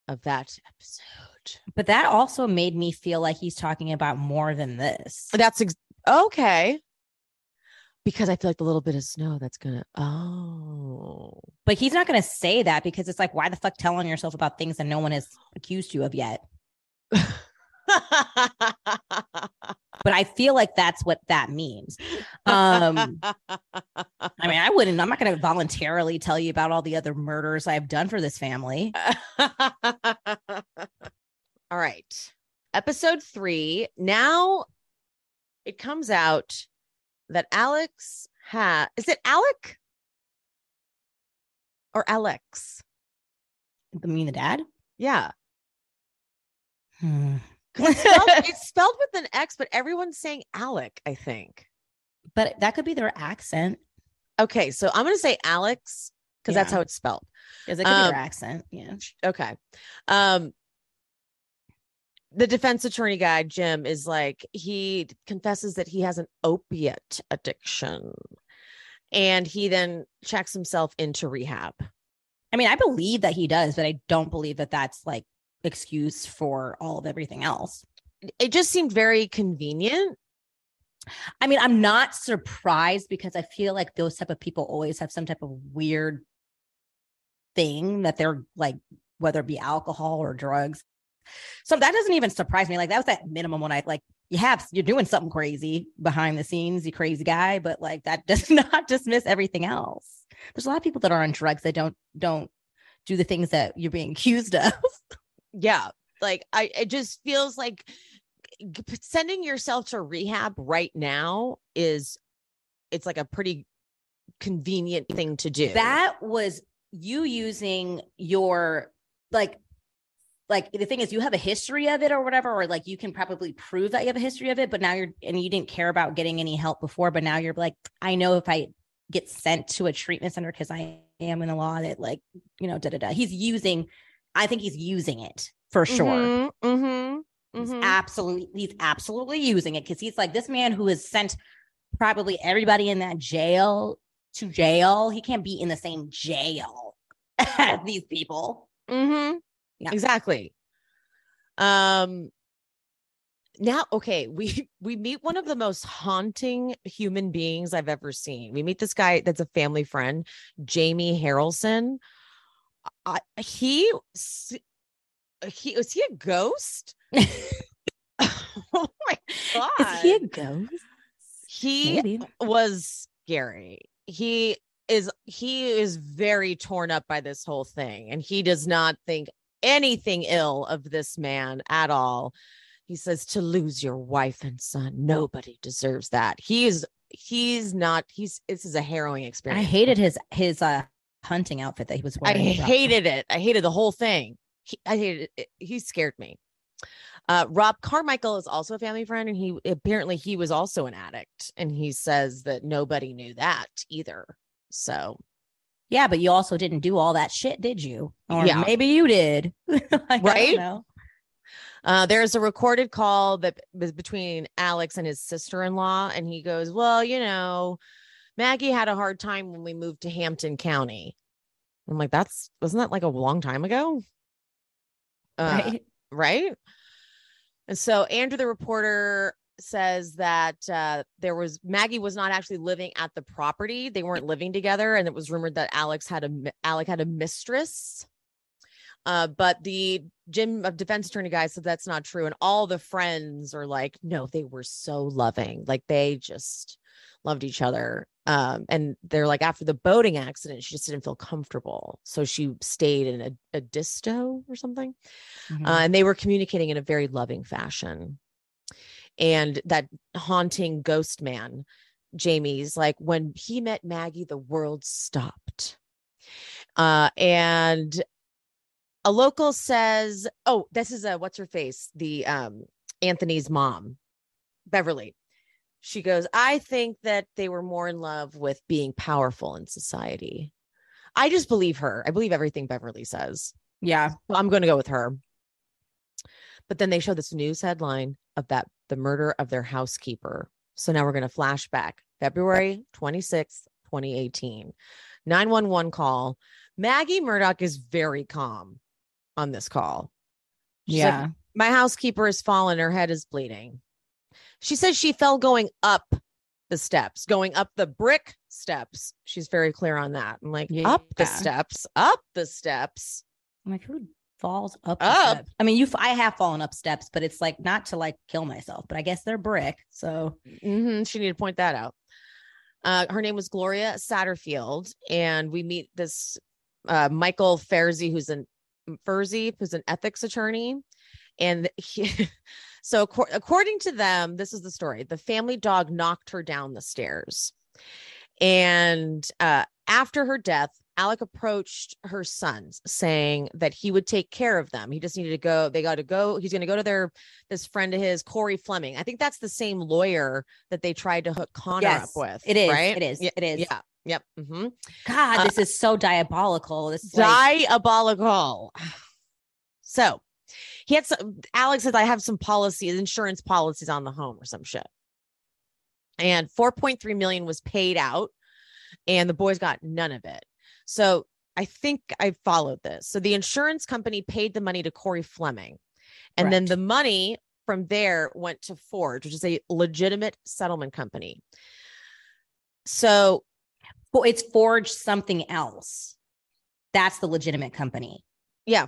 of that episode. But that also made me feel like he's talking about more than this. That's ex- okay. Because I feel like the little bit of snow that's gonna oh. But he's not gonna say that because it's like, why the fuck telling yourself about things that no one has accused you of yet? but I feel like that's what that means. Um, I mean, I wouldn't, I'm not going to voluntarily tell you about all the other murders I've done for this family. all right. Episode three. Now it comes out that Alex has, is it Alec or Alex? I mean, the dad? Yeah. Hmm. It's spelled, it's spelled with an X, but everyone's saying Alec, I think. But that could be their accent. Okay, so I'm going to say Alex because that's how it's spelled. Because it could be Um, their accent. Yeah. Okay. Um the defense attorney guy Jim is like he confesses that he has an opiate addiction. And he then checks himself into rehab. I mean, I believe that he does, but I don't believe that that's like excuse for all of everything else. It just seemed very convenient. I mean, I'm not surprised because I feel like those type of people always have some type of weird thing that they're like, whether it be alcohol or drugs. So that doesn't even surprise me. Like that was that minimum when I like you have you're doing something crazy behind the scenes, you crazy guy, but like that does not dismiss everything else. There's a lot of people that are on drugs that don't don't do the things that you're being accused of. Yeah. Like I it just feels like sending yourself to rehab right now is it's like a pretty convenient thing to do. that was you using your like like the thing is you have a history of it or whatever or like you can probably prove that you have a history of it but now you're and you didn't care about getting any help before but now you're like i know if i get sent to a treatment center because i am in the law that like you know da da da he's using i think he's using it for sure Mhm, mhm, He's mhm. absolutely he's absolutely using it because he's like this man who has sent probably everybody in that jail to jail. He can't be in the same jail as these people. Mm-hmm. Yeah. Exactly. Um now okay, we we meet one of the most haunting human beings I've ever seen. We meet this guy that's a family friend, Jamie Harrelson. I, he he was he a ghost? oh my god. Is he a ghost? he Maybe. was scary. He is he is very torn up by this whole thing and he does not think anything ill of this man at all. He says to lose your wife and son, nobody deserves that. He is he's not he's this is a harrowing experience. I hated his his uh hunting outfit that he was wearing. I hated it. I hated the whole thing. He, I hated it. He scared me. Uh, Rob Carmichael is also a family friend, and he apparently he was also an addict, and he says that nobody knew that either. So Yeah, but you also didn't do all that shit, did you? Or Yeah. maybe you did. Like, Right? uh, there's a recorded call that was between Alex and his sister-in-law, and he goes, "Well, you know, Maggie had a hard time when we moved to Hampton County." I'm like, "That's wasn't that like a long time ago?" Uh, Right? right? And so Andrew, the reporter, says that uh, there was Maggie was not actually living at the property; they weren't living together, and it was rumored that Alex had a Alec had a mistress. Uh, but the Jim of defense attorney guy said that's not true, and all the friends are like, no, they were so loving, like they just loved each other. Um, and they're like, after the boating accident, she just didn't feel comfortable, so she stayed in a, Edisto or something Mhm. uh, and they were communicating in a very loving fashion. And that haunting ghost man, Jamie's like, when he met Maggie, the world stopped. Uh, and a local says, "Oh, this is a what's her face, the um Anthony's mom, Beverly. She goes, I think that they were more in love with being powerful in society. I just believe her. I believe everything Beverly says. Yeah. Well, I'm going to go with her. But then they show this news headline of that the murder of their housekeeper. So now we're going to flashback February 26th, 2018. 911 call. Maggie Murdaugh is very calm on this call. She's like, yeah. my housekeeper has fallen. Her head is bleeding. She says she fell going up the steps, going up the brick steps. She's very clear on that. I'm like, up the steps, up the steps. I'm like, who falls up? Up. I mean, you. I have fallen up steps, but it's like not to like kill myself. But I guess they're brick. So hmm She needed to point that out. Uh, her name was Gloria Satterfield, and we meet this uh, Michael Ferzy, who's an Ferzy, who's an ethics attorney, and he. So, acco- according to them, this is the story. The family dog knocked her down the stairs, and uh, after her death, Alec approached her sons, saying that he would take care of them. He just needed to go. They got to go. He's going to go to their this friend of his, Corey Fleming. I think that's the same lawyer that they tried to hook Connor Yes, up with. it is, Right? it is, Yeah, it is. Yeah. Yep. hmm God, Uh, this is so diabolical. This is like, Diabolical. So he had some. Alex says, "I have some policies, insurance policies on the home or some shit." And 4.3 million was paid out, and the boys got none of it. So I think I followed this. So the insurance company paid the money to Corey Fleming, and then the money from there went to Forge, which is a legitimate settlement company. So well, it's forged something else. That's the legitimate company. yeah,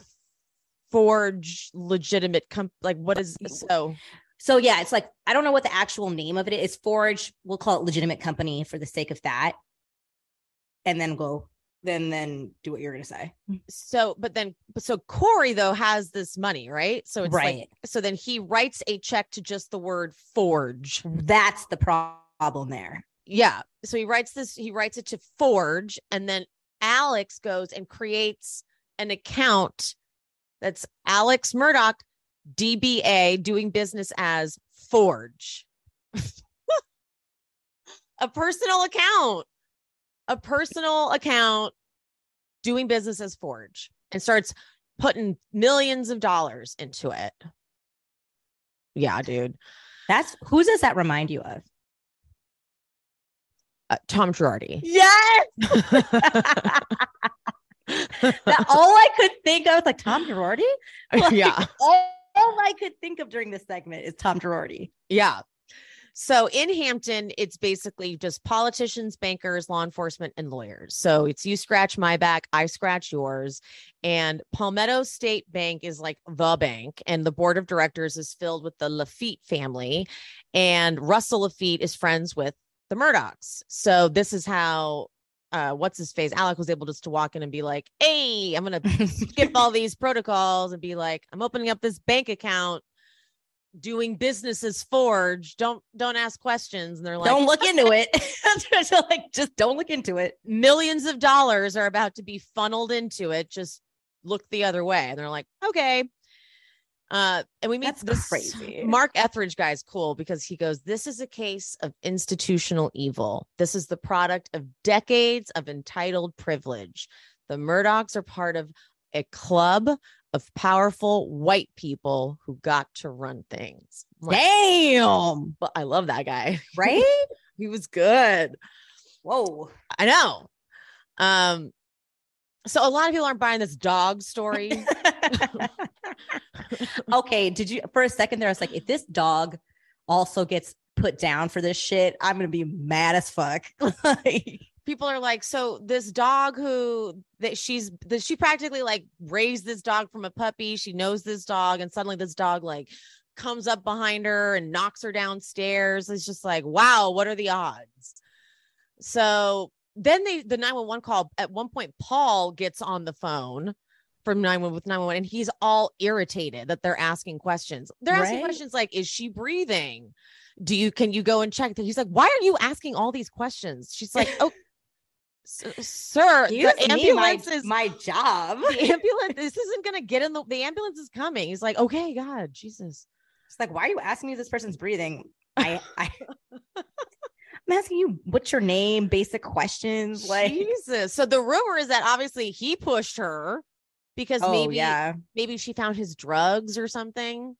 Forge legitimate comp like what is so So yeah, it's like I don't know what the actual name of it is. Forge, we'll call it legitimate company for the sake of that. And then go then then do what you're gonna say. Mm. so but then so Corey though has this money, right? So it's like Right. so then he writes a check to just the word forge. That's the problem there. Yeah. So he writes this, he writes it to Forge, and then Alex goes and creates an account that's Alex Murdaugh, DBA, doing business as Forge. a personal account, a personal account doing business as Forge and starts putting millions of dollars into it. Yeah, dude. That's who does that remind you of? Uh, Tom Girardi. Yes. That- all I could think of was like Tom Girardi. Like, yeah. All, all I could think of during this segment is Tom Girardi. Yeah. So in Hampton, it's basically just politicians, bankers, law enforcement, and lawyers. So it's you scratch my back, I scratch yours. And Palmetto State Bank is like the bank, and the board of directors is filled with the Laffitte family. And Russell Laffitte is friends with the Murdaughs. So this is how uh what's his face? Alec was able just to walk in and be like, Hey, I'm gonna skip all these protocols and be like, I'm opening up this bank account doing business as forge don't don't ask questions and they're like don't look into it. So, like, just don't look into it. millions of dollars are about to be funneled into it just look the other way and they're like okay uh and we meet That's this crazy. mark etheridge guy is cool because he goes this is a case of institutional evil this is the product of decades of entitled privilege the murdaughs are part of a club of powerful white people who got to run things like, Damn. well, i love that guy Right? he was good Whoa. I know. Um, so a lot of people aren't buying this dog story. okay. Did you for a second there? I was like, if this dog also gets put down for this shit, I'm gonna be mad as fuck. Like, people are like, so this dog who that she's that she practically like raised this dog from a puppy. She knows this dog, and suddenly this dog like comes up behind her and knocks her downstairs. It's just like, wow, what are the odds? So then they the 911 call at one point, Paul gets on the phone from 911 with 911 and he's all irritated that they're asking questions. They're asking Right. questions like, is she breathing? Do you can you go and check that? He's like, why are you asking all these questions? She's like, oh, Uh, sir, Excuse the me, my, ambulance is my job. the ambulance. This isn't gonna get in the the ambulance is coming. He's like, okay, God, Jesus. It's like, why are you asking me if this person's breathing? I, I I'm asking you what's your name, basic questions. Like Jesus. So the rumor is that obviously he pushed her because oh, maybe yeah. maybe she found his drugs or something.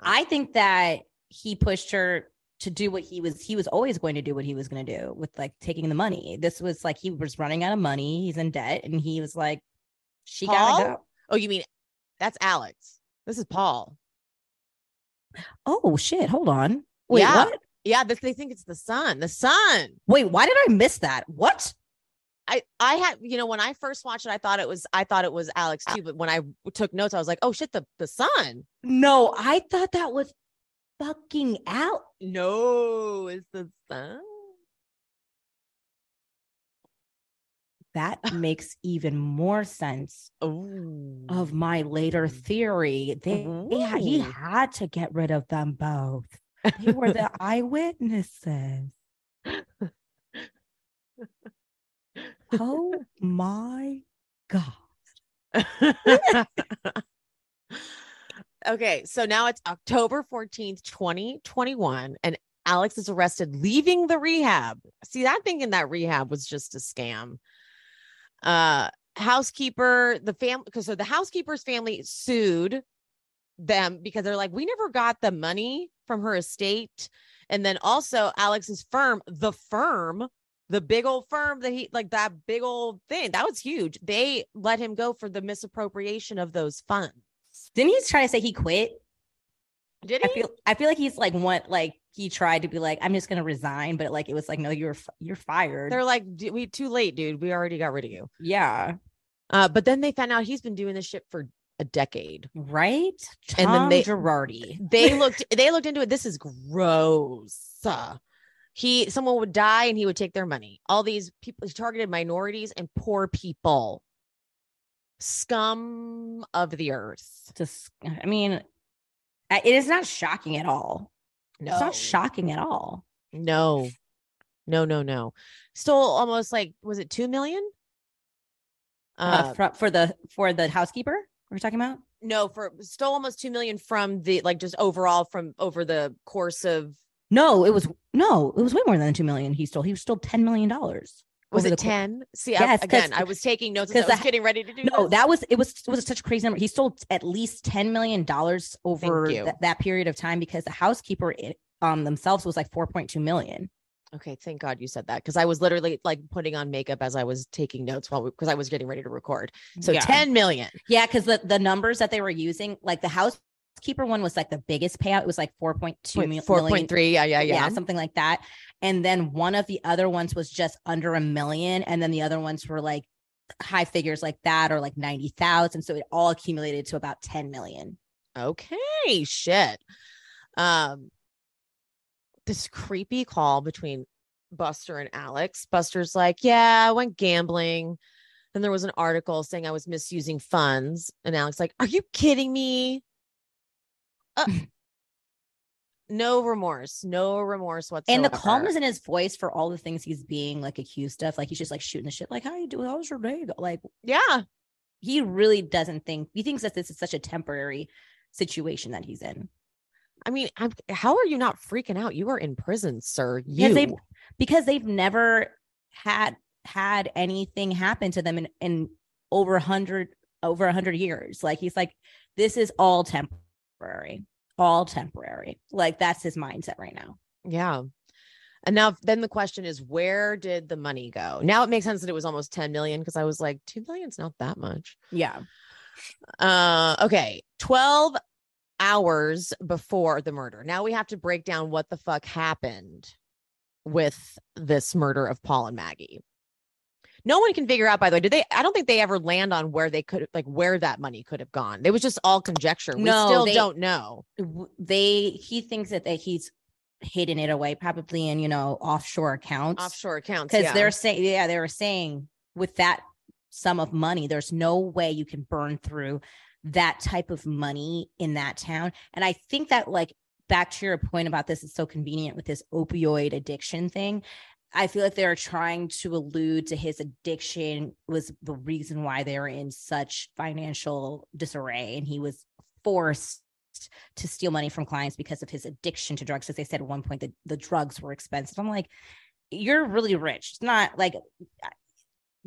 I think that he pushed her to do what he was he was always going to do what he was going to do with like taking the money. This was like he was running out of money, he's in debt and he was like she Paul? got to go. Oh, you mean that's Alex. This is Paul. Oh shit, hold on. Wait, Yeah. what? Yeah, they think it's the son. The son. Wait, why did I miss that? What? I I had you know when I first watched it, I thought it was I thought it was Alex too. But when I took notes, I was like, oh shit, the the son. No, I thought that was fucking out. No, it's the sun. That makes even more sense Oh, of my later theory. They, they he had to get rid of them both. They were the eyewitnesses. Oh my god. Okay, so now it's October 14th, 2021, and Alex is arrested leaving the rehab. See, I'm thinking that rehab was just a scam. Uh housekeeper, the family because so the housekeeper's family sued them because they're like, we never got the money from her estate. And then also Alex's firm, the firm, the big old firm that he like that big old thing that was huge. They let him go for the misappropriation of those funds. Didn't he try to say he quit? Did I feel I feel like he's like what like he tried to be like I'm just gonna resign, but like it was like no, you're you're fired. They're like, we too late, dude. We already got rid of you. yeah, Uh, but then they found out he's been doing this shit for a decade. right. And then Tom they- Girardi. They looked, they looked into it. This is gross. He, someone would die and he would take their money. All these people he targeted minorities and poor people, scum of the earth. Just I mean, it is not shocking at all. No, It's not shocking at all. No, no, no, no. Stole almost like was it two million? Uh, Uh, for, for the for the housekeeper we're talking about. no, for stole almost two million from the like just overall from over the course of No, it was no, it was way more than two million. He stole. He stole ten million dollars. Was it ten? See, Yes, I, again, I was taking notes as i was getting ready to do. No, this. that was it was it was such a crazy number. He sold at least ten million dollars over th- that period of time because the housekeeper it, um themselves was like four point two million. Okay, thank God you said that because I was literally like putting on makeup as I was taking notes while because I was getting ready to record. So yeah. 10 million. Yeah, because the the numbers that they were using, like the housekeeper one was like the biggest payout. It was like four point two million. 4.3. Yeah, yeah, yeah. something like that. And then one of the other ones was just under a million, and then the other ones were like high figures like that or like ninety thousand. So it all accumulated to about ten million. Okay, shit. Um this creepy call between Buster and Alex. Buster's like, "Yeah, I went gambling." Then there was an article saying I was misusing funds, and Alex like, "Are you kidding me?" Uh, no remorse, no remorse whatsoever. And the calmness in his voice for all the things he's being like accused of, like he's just like shooting the shit, like how you doing? How was your day? go?" Like yeah, he really doesn't think he thinks that this is such a temporary situation that he's in. I mean, I'm, how are you not freaking out? You are in prison, sir. Because You. they've because they've never had had anything happen to them in, in over a hundred over a hundred years. Like he's like, this is all temporary, all temporary. Like that's his mindset right now. Yeah. And now then the question is where did the money go? Now it makes sense that it was almost 10 million because I was like 2 million's not that much. Yeah. Uh okay, 12 hours before the murder. Now we have to break down what the fuck happened with this murder of Paul and Maggie. No one can figure out by the way, did they I don't think they ever land on where they could like where that money could have gone. It was just all conjecture. We No, still they- don't know. They he thinks that, that he's hidden it away, probably in you know offshore accounts. Offshore accounts. because yeah. they're saying yeah they were saying with that sum of money there's no way you can burn through that type of money in that town and i think that like back to your point about this is so convenient with this opioid addiction thing i feel like they're trying to allude to his addiction was the reason why they were in such financial disarray and he was forced to steal money from clients because of his addiction to drugs. Because they said at one point that the drugs were expensive. I'm like, you're really rich. It's not like uh,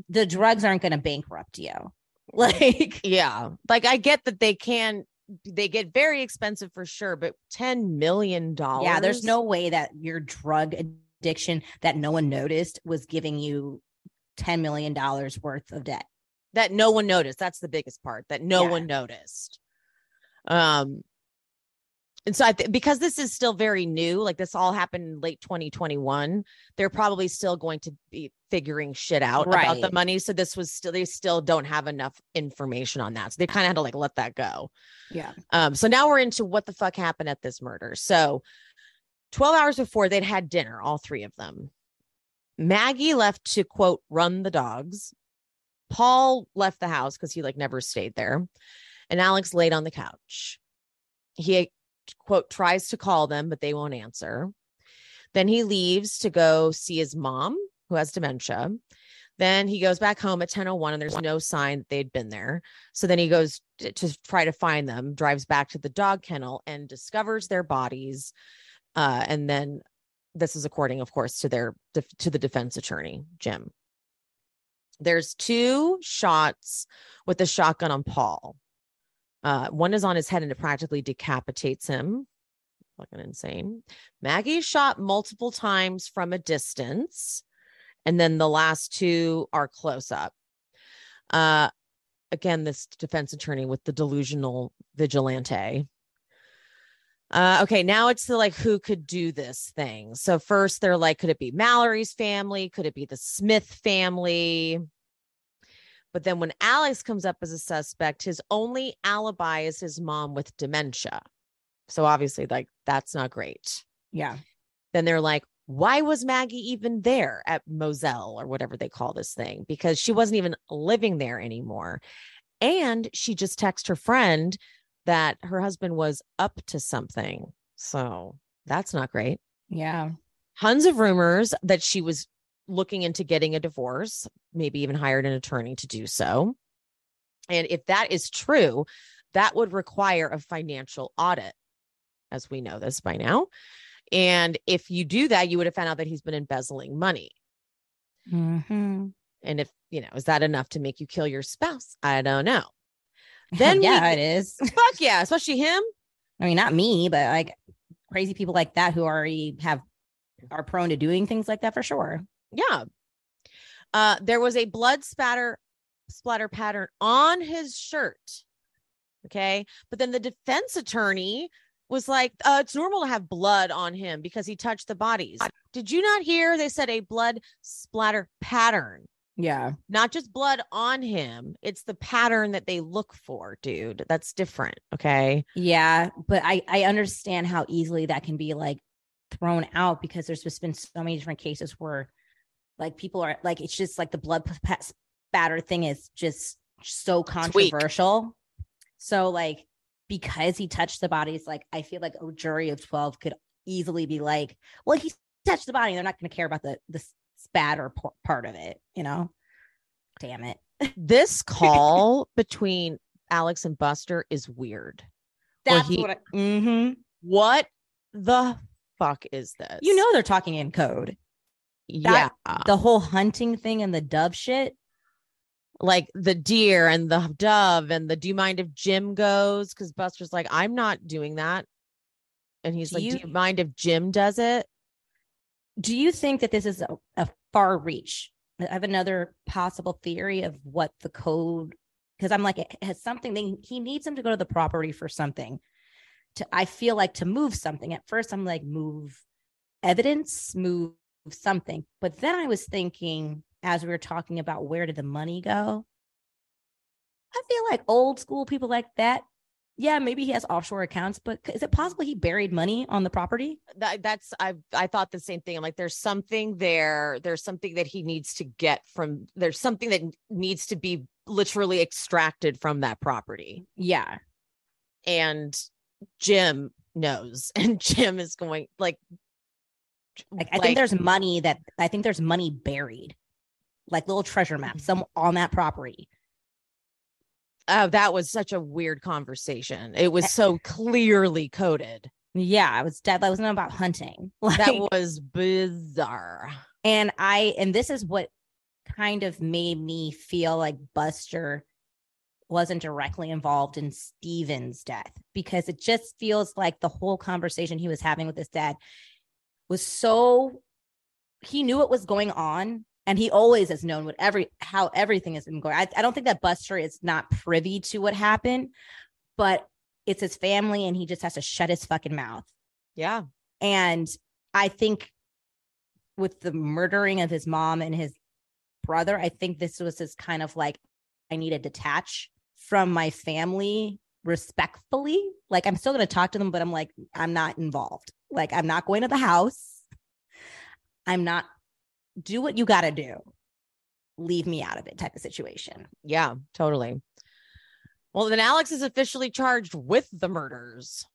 the drugs aren't going to bankrupt you. Like, yeah, like I get that they can, they get very expensive for sure, but $10 million. Yeah, there's no way that your drug addiction that no one noticed was giving you $10 million worth of debt. That no one noticed. That's the biggest part that no yeah. one noticed. Um, and so I th- because this is still very new, like this all happened in late 2021, they're probably still going to be figuring shit out right. about the money. So this was still they still don't have enough information on that. So they kind of had to like let that go. Yeah. Um, so now we're into what the fuck happened at this murder. So 12 hours before they'd had dinner, all three of them. Maggie left to quote run the dogs. Paul left the house because he like never stayed there. And Alex laid on the couch. He quote, tries to call them, but they won't answer. Then he leaves to go see his mom, who has dementia. Then he goes back home at 10:01 and there's no sign that they'd been there. So then he goes to, to, try to find them, drives back to the dog kennel and discovers their bodies. Uh, and then this is according, of course, to their to the defense attorney, Jim. There's two shots with the shotgun on Paul. Uh, one is on his head and it practically decapitates him. Fucking insane. Maggie shot multiple times from a distance. And then the last two are close up. Uh, again, this defense attorney with the delusional vigilante. Uh, okay, now it's the like who could do this thing. So first they're like, could it be Mallory's family? Could it be the Smith family? But then when Alex comes up as a suspect, his only alibi is his mom with dementia. So obviously, like, that's not great. Yeah. Then they're like, why was Maggie even there at Moselle or whatever they call this thing? Because she wasn't even living there anymore. And she just texted her friend that her husband was up to something. So that's not great. Yeah. Tons of rumors that she was looking into getting a divorce, maybe even hired an attorney to do so. And if that is true, that would require a financial audit, as we know this by now. And if you do that, you would have found out that he's been embezzling money. Mm-hmm. And if, you know, is that enough to make you kill your spouse? I don't know. Then yeah, we, it is. Fuck yeah, especially him. I mean, not me, but like crazy people like that who already have are prone to doing things like that for sure. Yeah. Uh, there was a blood spatter splatter pattern on his shirt. Okay. But then the defense attorney was like, uh, it's normal to have blood on him because he touched the bodies. Did you not hear? They said a blood splatter pattern. Yeah. Not just blood on him. It's the pattern that they look for, dude. That's different. Okay. Yeah. But I, I understand how easily that can be like thrown out because there's just been so many different cases where like people are like it's just like the blood spatter thing is just so controversial. So like because he touched the bodies, like I feel like a jury of 12 could easily be like, well, he touched the body. They're not going to care about the the spatter part of it, you know? Damn it. This call between Alex and Buster is weird. That's he, what I, mm-hmm. What the fuck is this? You know they're talking in code yeah the whole hunting thing and the dove shit like the deer and the dove and the do you mind if jim goes because buster's like i'm not doing that and he's do like you, do you mind if jim does it do you think that this is a, a far reach i have another possible theory of what the code because i'm like it has something they, he needs him to go to the property for something to i feel like to move something at first i'm like move evidence move something. But then I was thinking, as we were talking about where did the money go? I feel like old school people like that. Yeah, maybe he has offshore accounts, but is it possible he buried money on the property? That, that's I I thought the same thing. I'm like, there's something there. There's something that he needs to get from. There's something that needs to be literally extracted from that property. Yeah, and Jim knows, and Jim is going like like, I think there's money that I think there's money buried, like little treasure maps, mm-hmm. some on that property. Oh, that was such a weird conversation. It was eh, so clearly coded. Yeah, it was dead. That wasn't about hunting. Like, That was bizarre. and I and this is what kind of made me feel like Buster wasn't directly involved in Stephen's death because it just feels like the whole conversation he was having with his dad was so he knew what was going on and he always has known what every how everything has been going. I, I don't think that Buster is not privy to what happened, but it's his family and he just has to shut his fucking mouth. Yeah. And I think with the murdering of his mom and his brother, I think this was his kind of like, I need to detach from my family respectfully. Like, I'm still going to talk to them, but I'm like, I'm not involved. Like, I'm not going to the house. I'm not, do what you got to do. Leave me out of it type of situation. Yeah, totally. Well, then Alex is officially charged with the murders.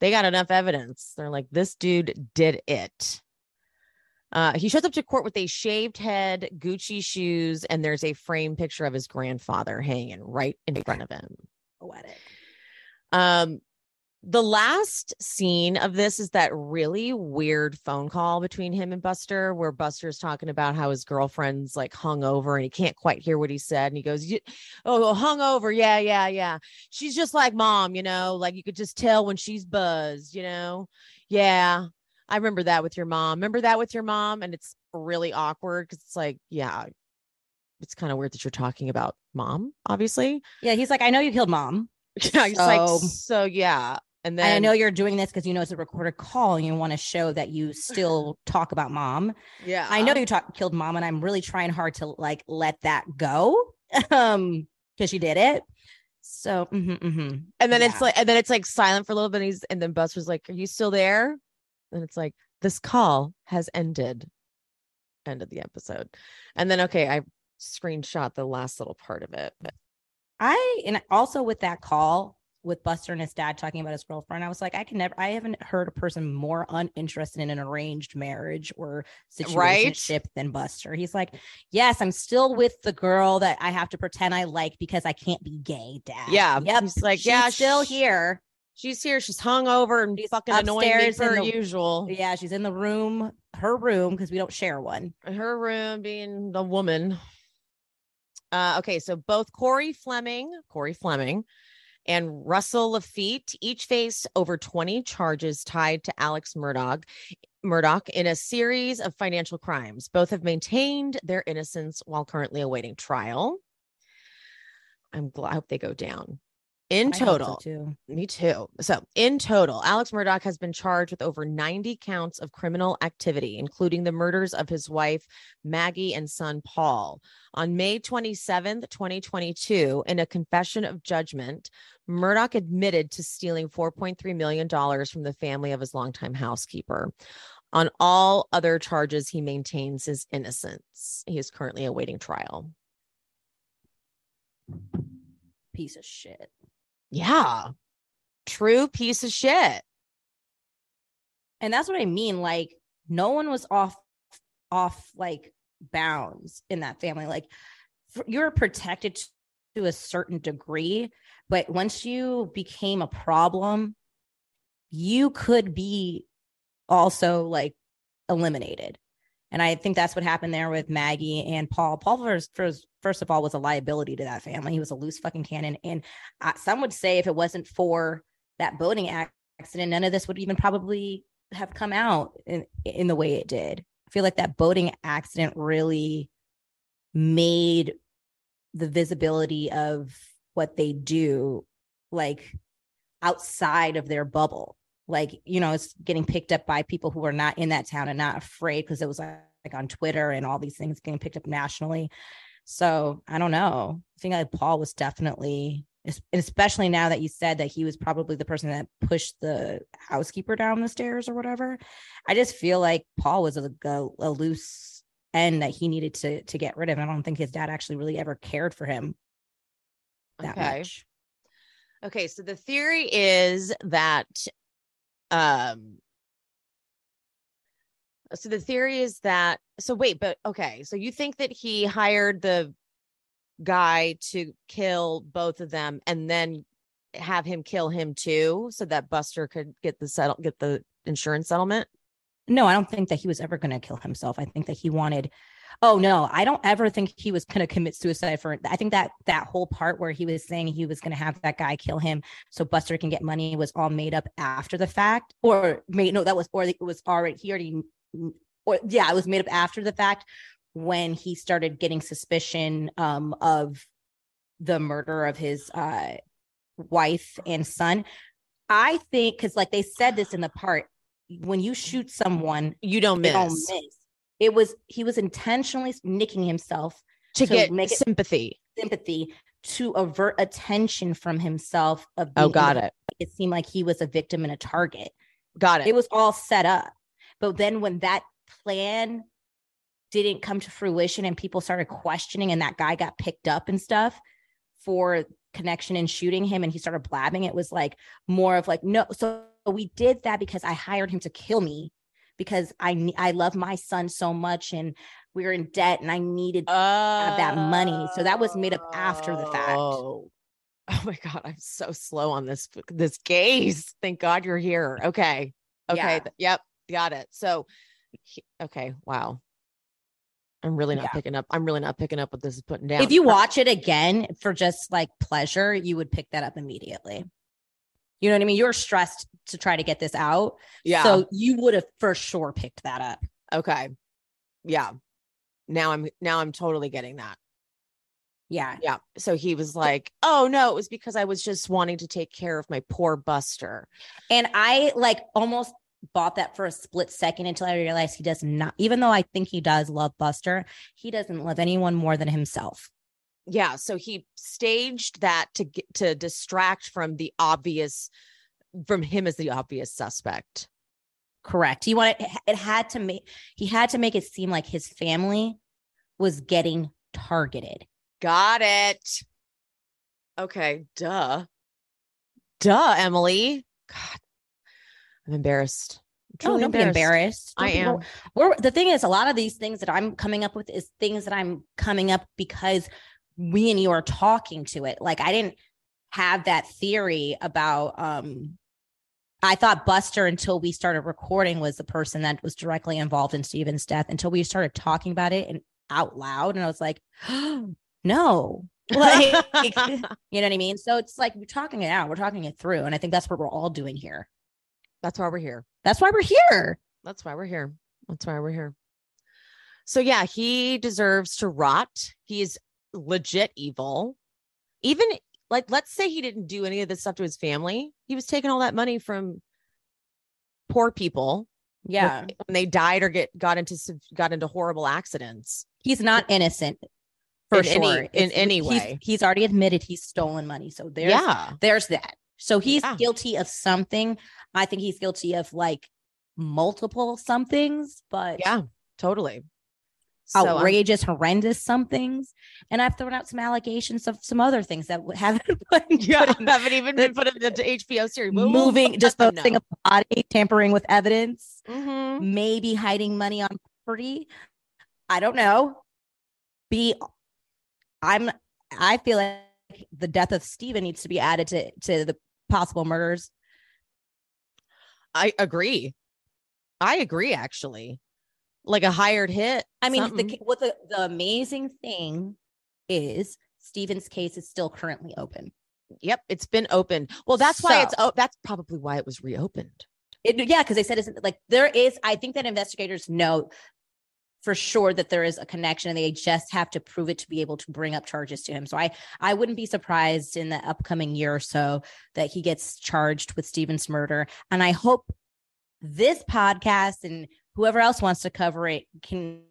They got enough evidence. They're like, this dude did it. Uh, he shows up to court with a shaved head, Gucci shoes, and there's a framed picture of his grandfather hanging right in front of him. Poetic. Um, the last scene of this is that really weird phone call between him and Buster, where Buster's talking about how his girlfriend's like hung over and he can't quite hear what he said. And he goes, "You- Oh, hung over. Yeah, yeah, yeah. She's just like mom, you know, like you could just tell when she's buzzed, you know? Yeah. I remember that with your mom. Remember that with your mom? And it's really awkward because it's like, yeah, it's kind of weird that you're talking about mom, obviously. Yeah. He's like, I know you killed mom. Yeah, he's like, So- so yeah. And then I know you're doing this because you know it's a recorded call and you want to show that you still talk about mom. yeah, I know you talk, killed mom, and I'm really trying hard to like let that go um because you did it. So, mhm, mhm. And then it's like, and then it's like silent for a little bit. And he's, and then Buster's like, "Are you still there?" And it's like, "This call has ended." End of the episode. And then okay, I screenshot the last little part of it. But I and also with that call with Buster and his dad talking about his girlfriend, I was like, I can never, I haven't heard a person more uninterested in an arranged marriage or Right? than Buster. He's like, yes, I'm still with the girl that I have to pretend I like because I can't be gay, dad. yeah, Yep. He's like, She's yeah, still here. She's here. She's hung over and She's fucking annoying me upstairs per the- usual. Yeah, she's in the room, her room, because we don't share one. her room being the woman. Uh, okay, so both Corey Fleming, Corey Fleming, and Russell Laffitte each face over 20 charges tied to Alex Murdaugh. Murdaugh in a series of financial crimes. Both have maintained their innocence while currently awaiting trial. I'm glad I hope they go down. In so, total, too. me too. So, in total, Alex Murdaugh has been charged with over 90 counts of criminal activity, including the murders of his wife, Maggie, and son, Paul. On May 27th, 2022, in a confession of judgment, Murdaugh admitted to stealing $4.3 million from the family of his longtime housekeeper. On all other charges, he maintains his innocence. He is currently awaiting trial. Piece of shit. Yeah. True piece of shit. and that's what i mean like no one was off off like bounds in that family like you're protected to a certain degree but once you became a problem you could be also like eliminated and i think that's what happened there with maggie and paul paul first, first of all was a liability to that family he was a loose fucking cannon and some would say if it wasn't for that boating accident none of this would even probably have come out in, in the way it did. I feel like that boating accident really made the visibility of what they do like outside of their bubble. Like, you know, it's getting picked up by people who are not in that town and not afraid because it was like, like on Twitter and all these things getting picked up nationally. So I don't know. I think like Paul was definitely especially now that you said that he was probably the person that pushed the housekeeper down the stairs or whatever. I just feel like Paul was a, a, a loose end that he needed to to get rid of. I don't think his dad actually really ever cared for him that Okay. much. Okay, so the theory is that um so the theory is that so wait, but okay, so you think that he hired the guy to kill both of them and then have him kill him too so that Buster could get the settle get the insurance settlement? No, I don't think that he was ever going to kill himself. I think that he wanted Oh no, I don't ever think he was going to commit suicide for I think that that whole part where he was saying he was going to have that guy kill him so Buster can get money was all made up after the fact or made no that was or it was already he already or yeah, it was made up after the fact when he started getting suspicion um, of the murder of his uh, wife and son. I think because like they said this in the part when you shoot someone, you don't miss. Don't miss. It was he was intentionally nicking himself to, to get make sympathy, sympathy to avert attention from himself. Of oh, got it. It seemed like he was a victim and a target. Got it. It was all set up, but then when that plan didn't come to fruition and people started questioning and that guy got picked up and stuff for connection and shooting him and he started blabbing it was like more of like no so we did that because i hired him to kill me because i i love my son so much and we were in debt and i needed uh, that money. So that was made up after the fact. Oh. oh my god i'm so slow on this this case. Thank god you're here. Okay. Okay. Yeah. yep got it so okay wow I'm really not yeah. picking up. I'm really not picking up what this is putting down. If you watch it again for just like pleasure, you would pick that up immediately. You know what I mean? You're stressed to try to get this out. Yeah. So you would have for sure picked that up. Okay. Yeah. Now I'm now I'm totally getting that. Yeah. Yeah. So he was like, "Oh no, it was because I was just wanting to take care of my poor Buster." And I like almost bought that for a split second until I realized he does not, even though I think he does love Buster, he doesn't love anyone more than himself. Yeah. So he staged that to get to distract from the obvious, from him as the obvious suspect. Correct. He wanted, it had to make, he had to make it seem like his family was getting targeted. Got it. Okay. Duh. Duh, Emily. God, I'm embarrassed. I'm oh, don't embarrassed. be embarrassed. Don't I am. We're, the thing is, a lot of these things that I'm coming up with is things that I'm coming up because we and you are talking to it. Like I didn't have that theory about um I thought Buster until we started recording was the person that was directly involved in Stephen's death until we started talking about it and out loud. And I was like, oh, no. Like, you know what I mean? So it's like we're talking it out, we're talking it through. And I think that's what we're all doing here. That's why we're here. That's why we're here. That's why we're here. That's why we're here. So yeah, he deserves to rot. He's legit evil. Even like let's say he didn't do any of this stuff to his family. He was taking all that money from poor people. Yeah. When, when they died or get got into got into horrible accidents. He's not innocent for in sure. Any, in any way. He's, he's, already admitted he's stolen money. So there's yeah. there's that. So he's yeah. guilty of something. I think he's guilty of like multiple somethings, but yeah, totally. So, outrageous, um, horrendous somethings. And I've thrown out some allegations of some other things that haven't been yeah, haven't even been put into HBO series. Moving, disposing of body, tampering with evidence, mm-hmm. maybe hiding money on property. I don't know. Be I'm I feel like the death of Stephen needs to be added to to the possible murders I agree. I agree, actually. Like a hired hit. I mean, the, what the, the amazing thing is Stephen's case is still currently open. Yep, it's been opened. Well, that's so, why it's oh, that's probably why it was reopened. It, yeah, because they said it's like there is. I think that investigators know for sure that there is a connection and they just have to prove it to be able to bring up charges to him. So I I wouldn't be surprised in the upcoming year or so that he gets charged with Stephen's murder. And I hope this podcast and whoever else wants to cover it can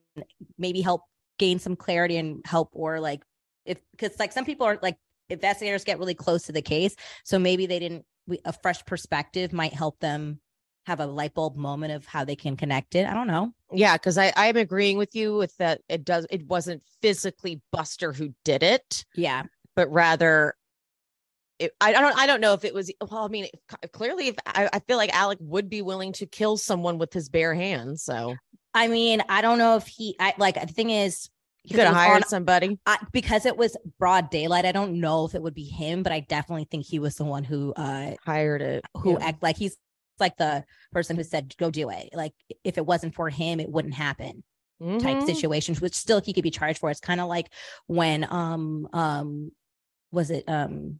maybe help gain some clarity and help or like if because like some people are like investigators get really close to the case. So maybe they didn't a fresh perspective might help them have a light bulb moment of how they can connect it. I don't know. Yeah, because I I'm agreeing with you with that. It does. It wasn't physically Buster who did it. Yeah, but rather. It, I don't. I don't know if it was. Well, I mean, clearly, if I, I feel like Alec would be willing to kill someone with his bare hands. So, I mean, I don't know if he. I like the thing is, You could have hired on, somebody I, because it was broad daylight. I don't know if it would be him, but I definitely think he was the one who uh hired it. Who yeah. act like he's like the person who said, "Go do it." Like if it wasn't for him, it wouldn't happen. Mm-hmm. Type situations, which still he could be charged for. It's kind of like when um um was it um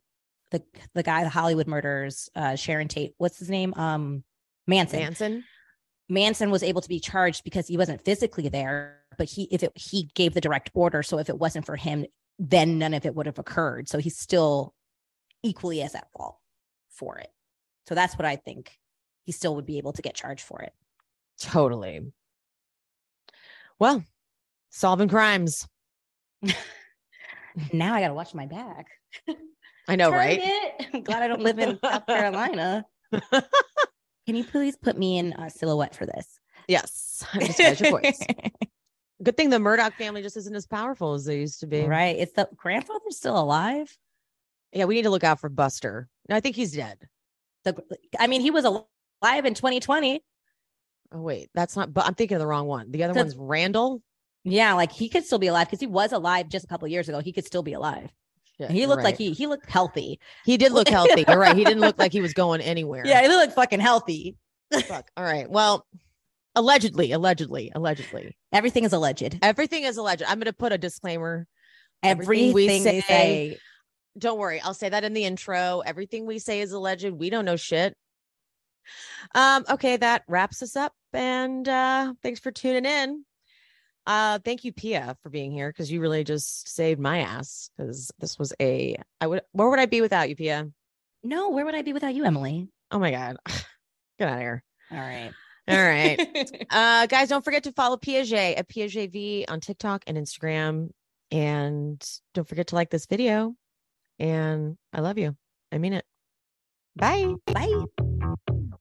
the the guy the Hollywood murders uh Sharon Tate. What's his name? Um Manson. Manson. Manson was able to be charged because he wasn't physically there, but he if it he gave the direct order. So if it wasn't for him, then none of it would have occurred. So he's still equally as at fault for it. So that's what I think. He still would be able to get charged for it. Totally. Well, solving crimes. now I got to watch my back. I know, right? I'm glad I don't live in South Carolina. Can you please put me in a silhouette for this? Yes, I just your voice. Good thing the Murdaugh family just isn't as powerful as they used to be. Right? It's the grandfather still alive. Yeah, we need to look out for Buster. No, I think he's dead. The, I mean, he was alive in 2020. Oh wait, that's not. But I'm thinking of the wrong one. The other one's Randall. Yeah, like he could still be alive because he was alive just a couple years ago. He could still be alive. he looked right. like he he looked healthy. He did look healthy. You're right. He didn't look like he was going anywhere. Yeah, he looked fucking healthy. Fuck. All right. Well, allegedly, allegedly, allegedly. Everything is alleged. Everything is alleged. I'm going to put a disclaimer. Everything, Everything we say, say, Don't worry. I'll say that in the intro. Everything we say is alleged. We don't know shit. Um. Okay, that wraps us up. And uh thanks for tuning in. Uh, thank you, Pia, for being here because you really just saved my ass. Because this was a, I would, where would I be without you, Pia? No, where would I be without you, Emily? Oh my god, get out of here. All right. All right. uh, guys, don't forget to follow Piaget at Piaget V on TikTok and Instagram. And don't forget to like this video. And I love you. I mean it. Bye. Bye.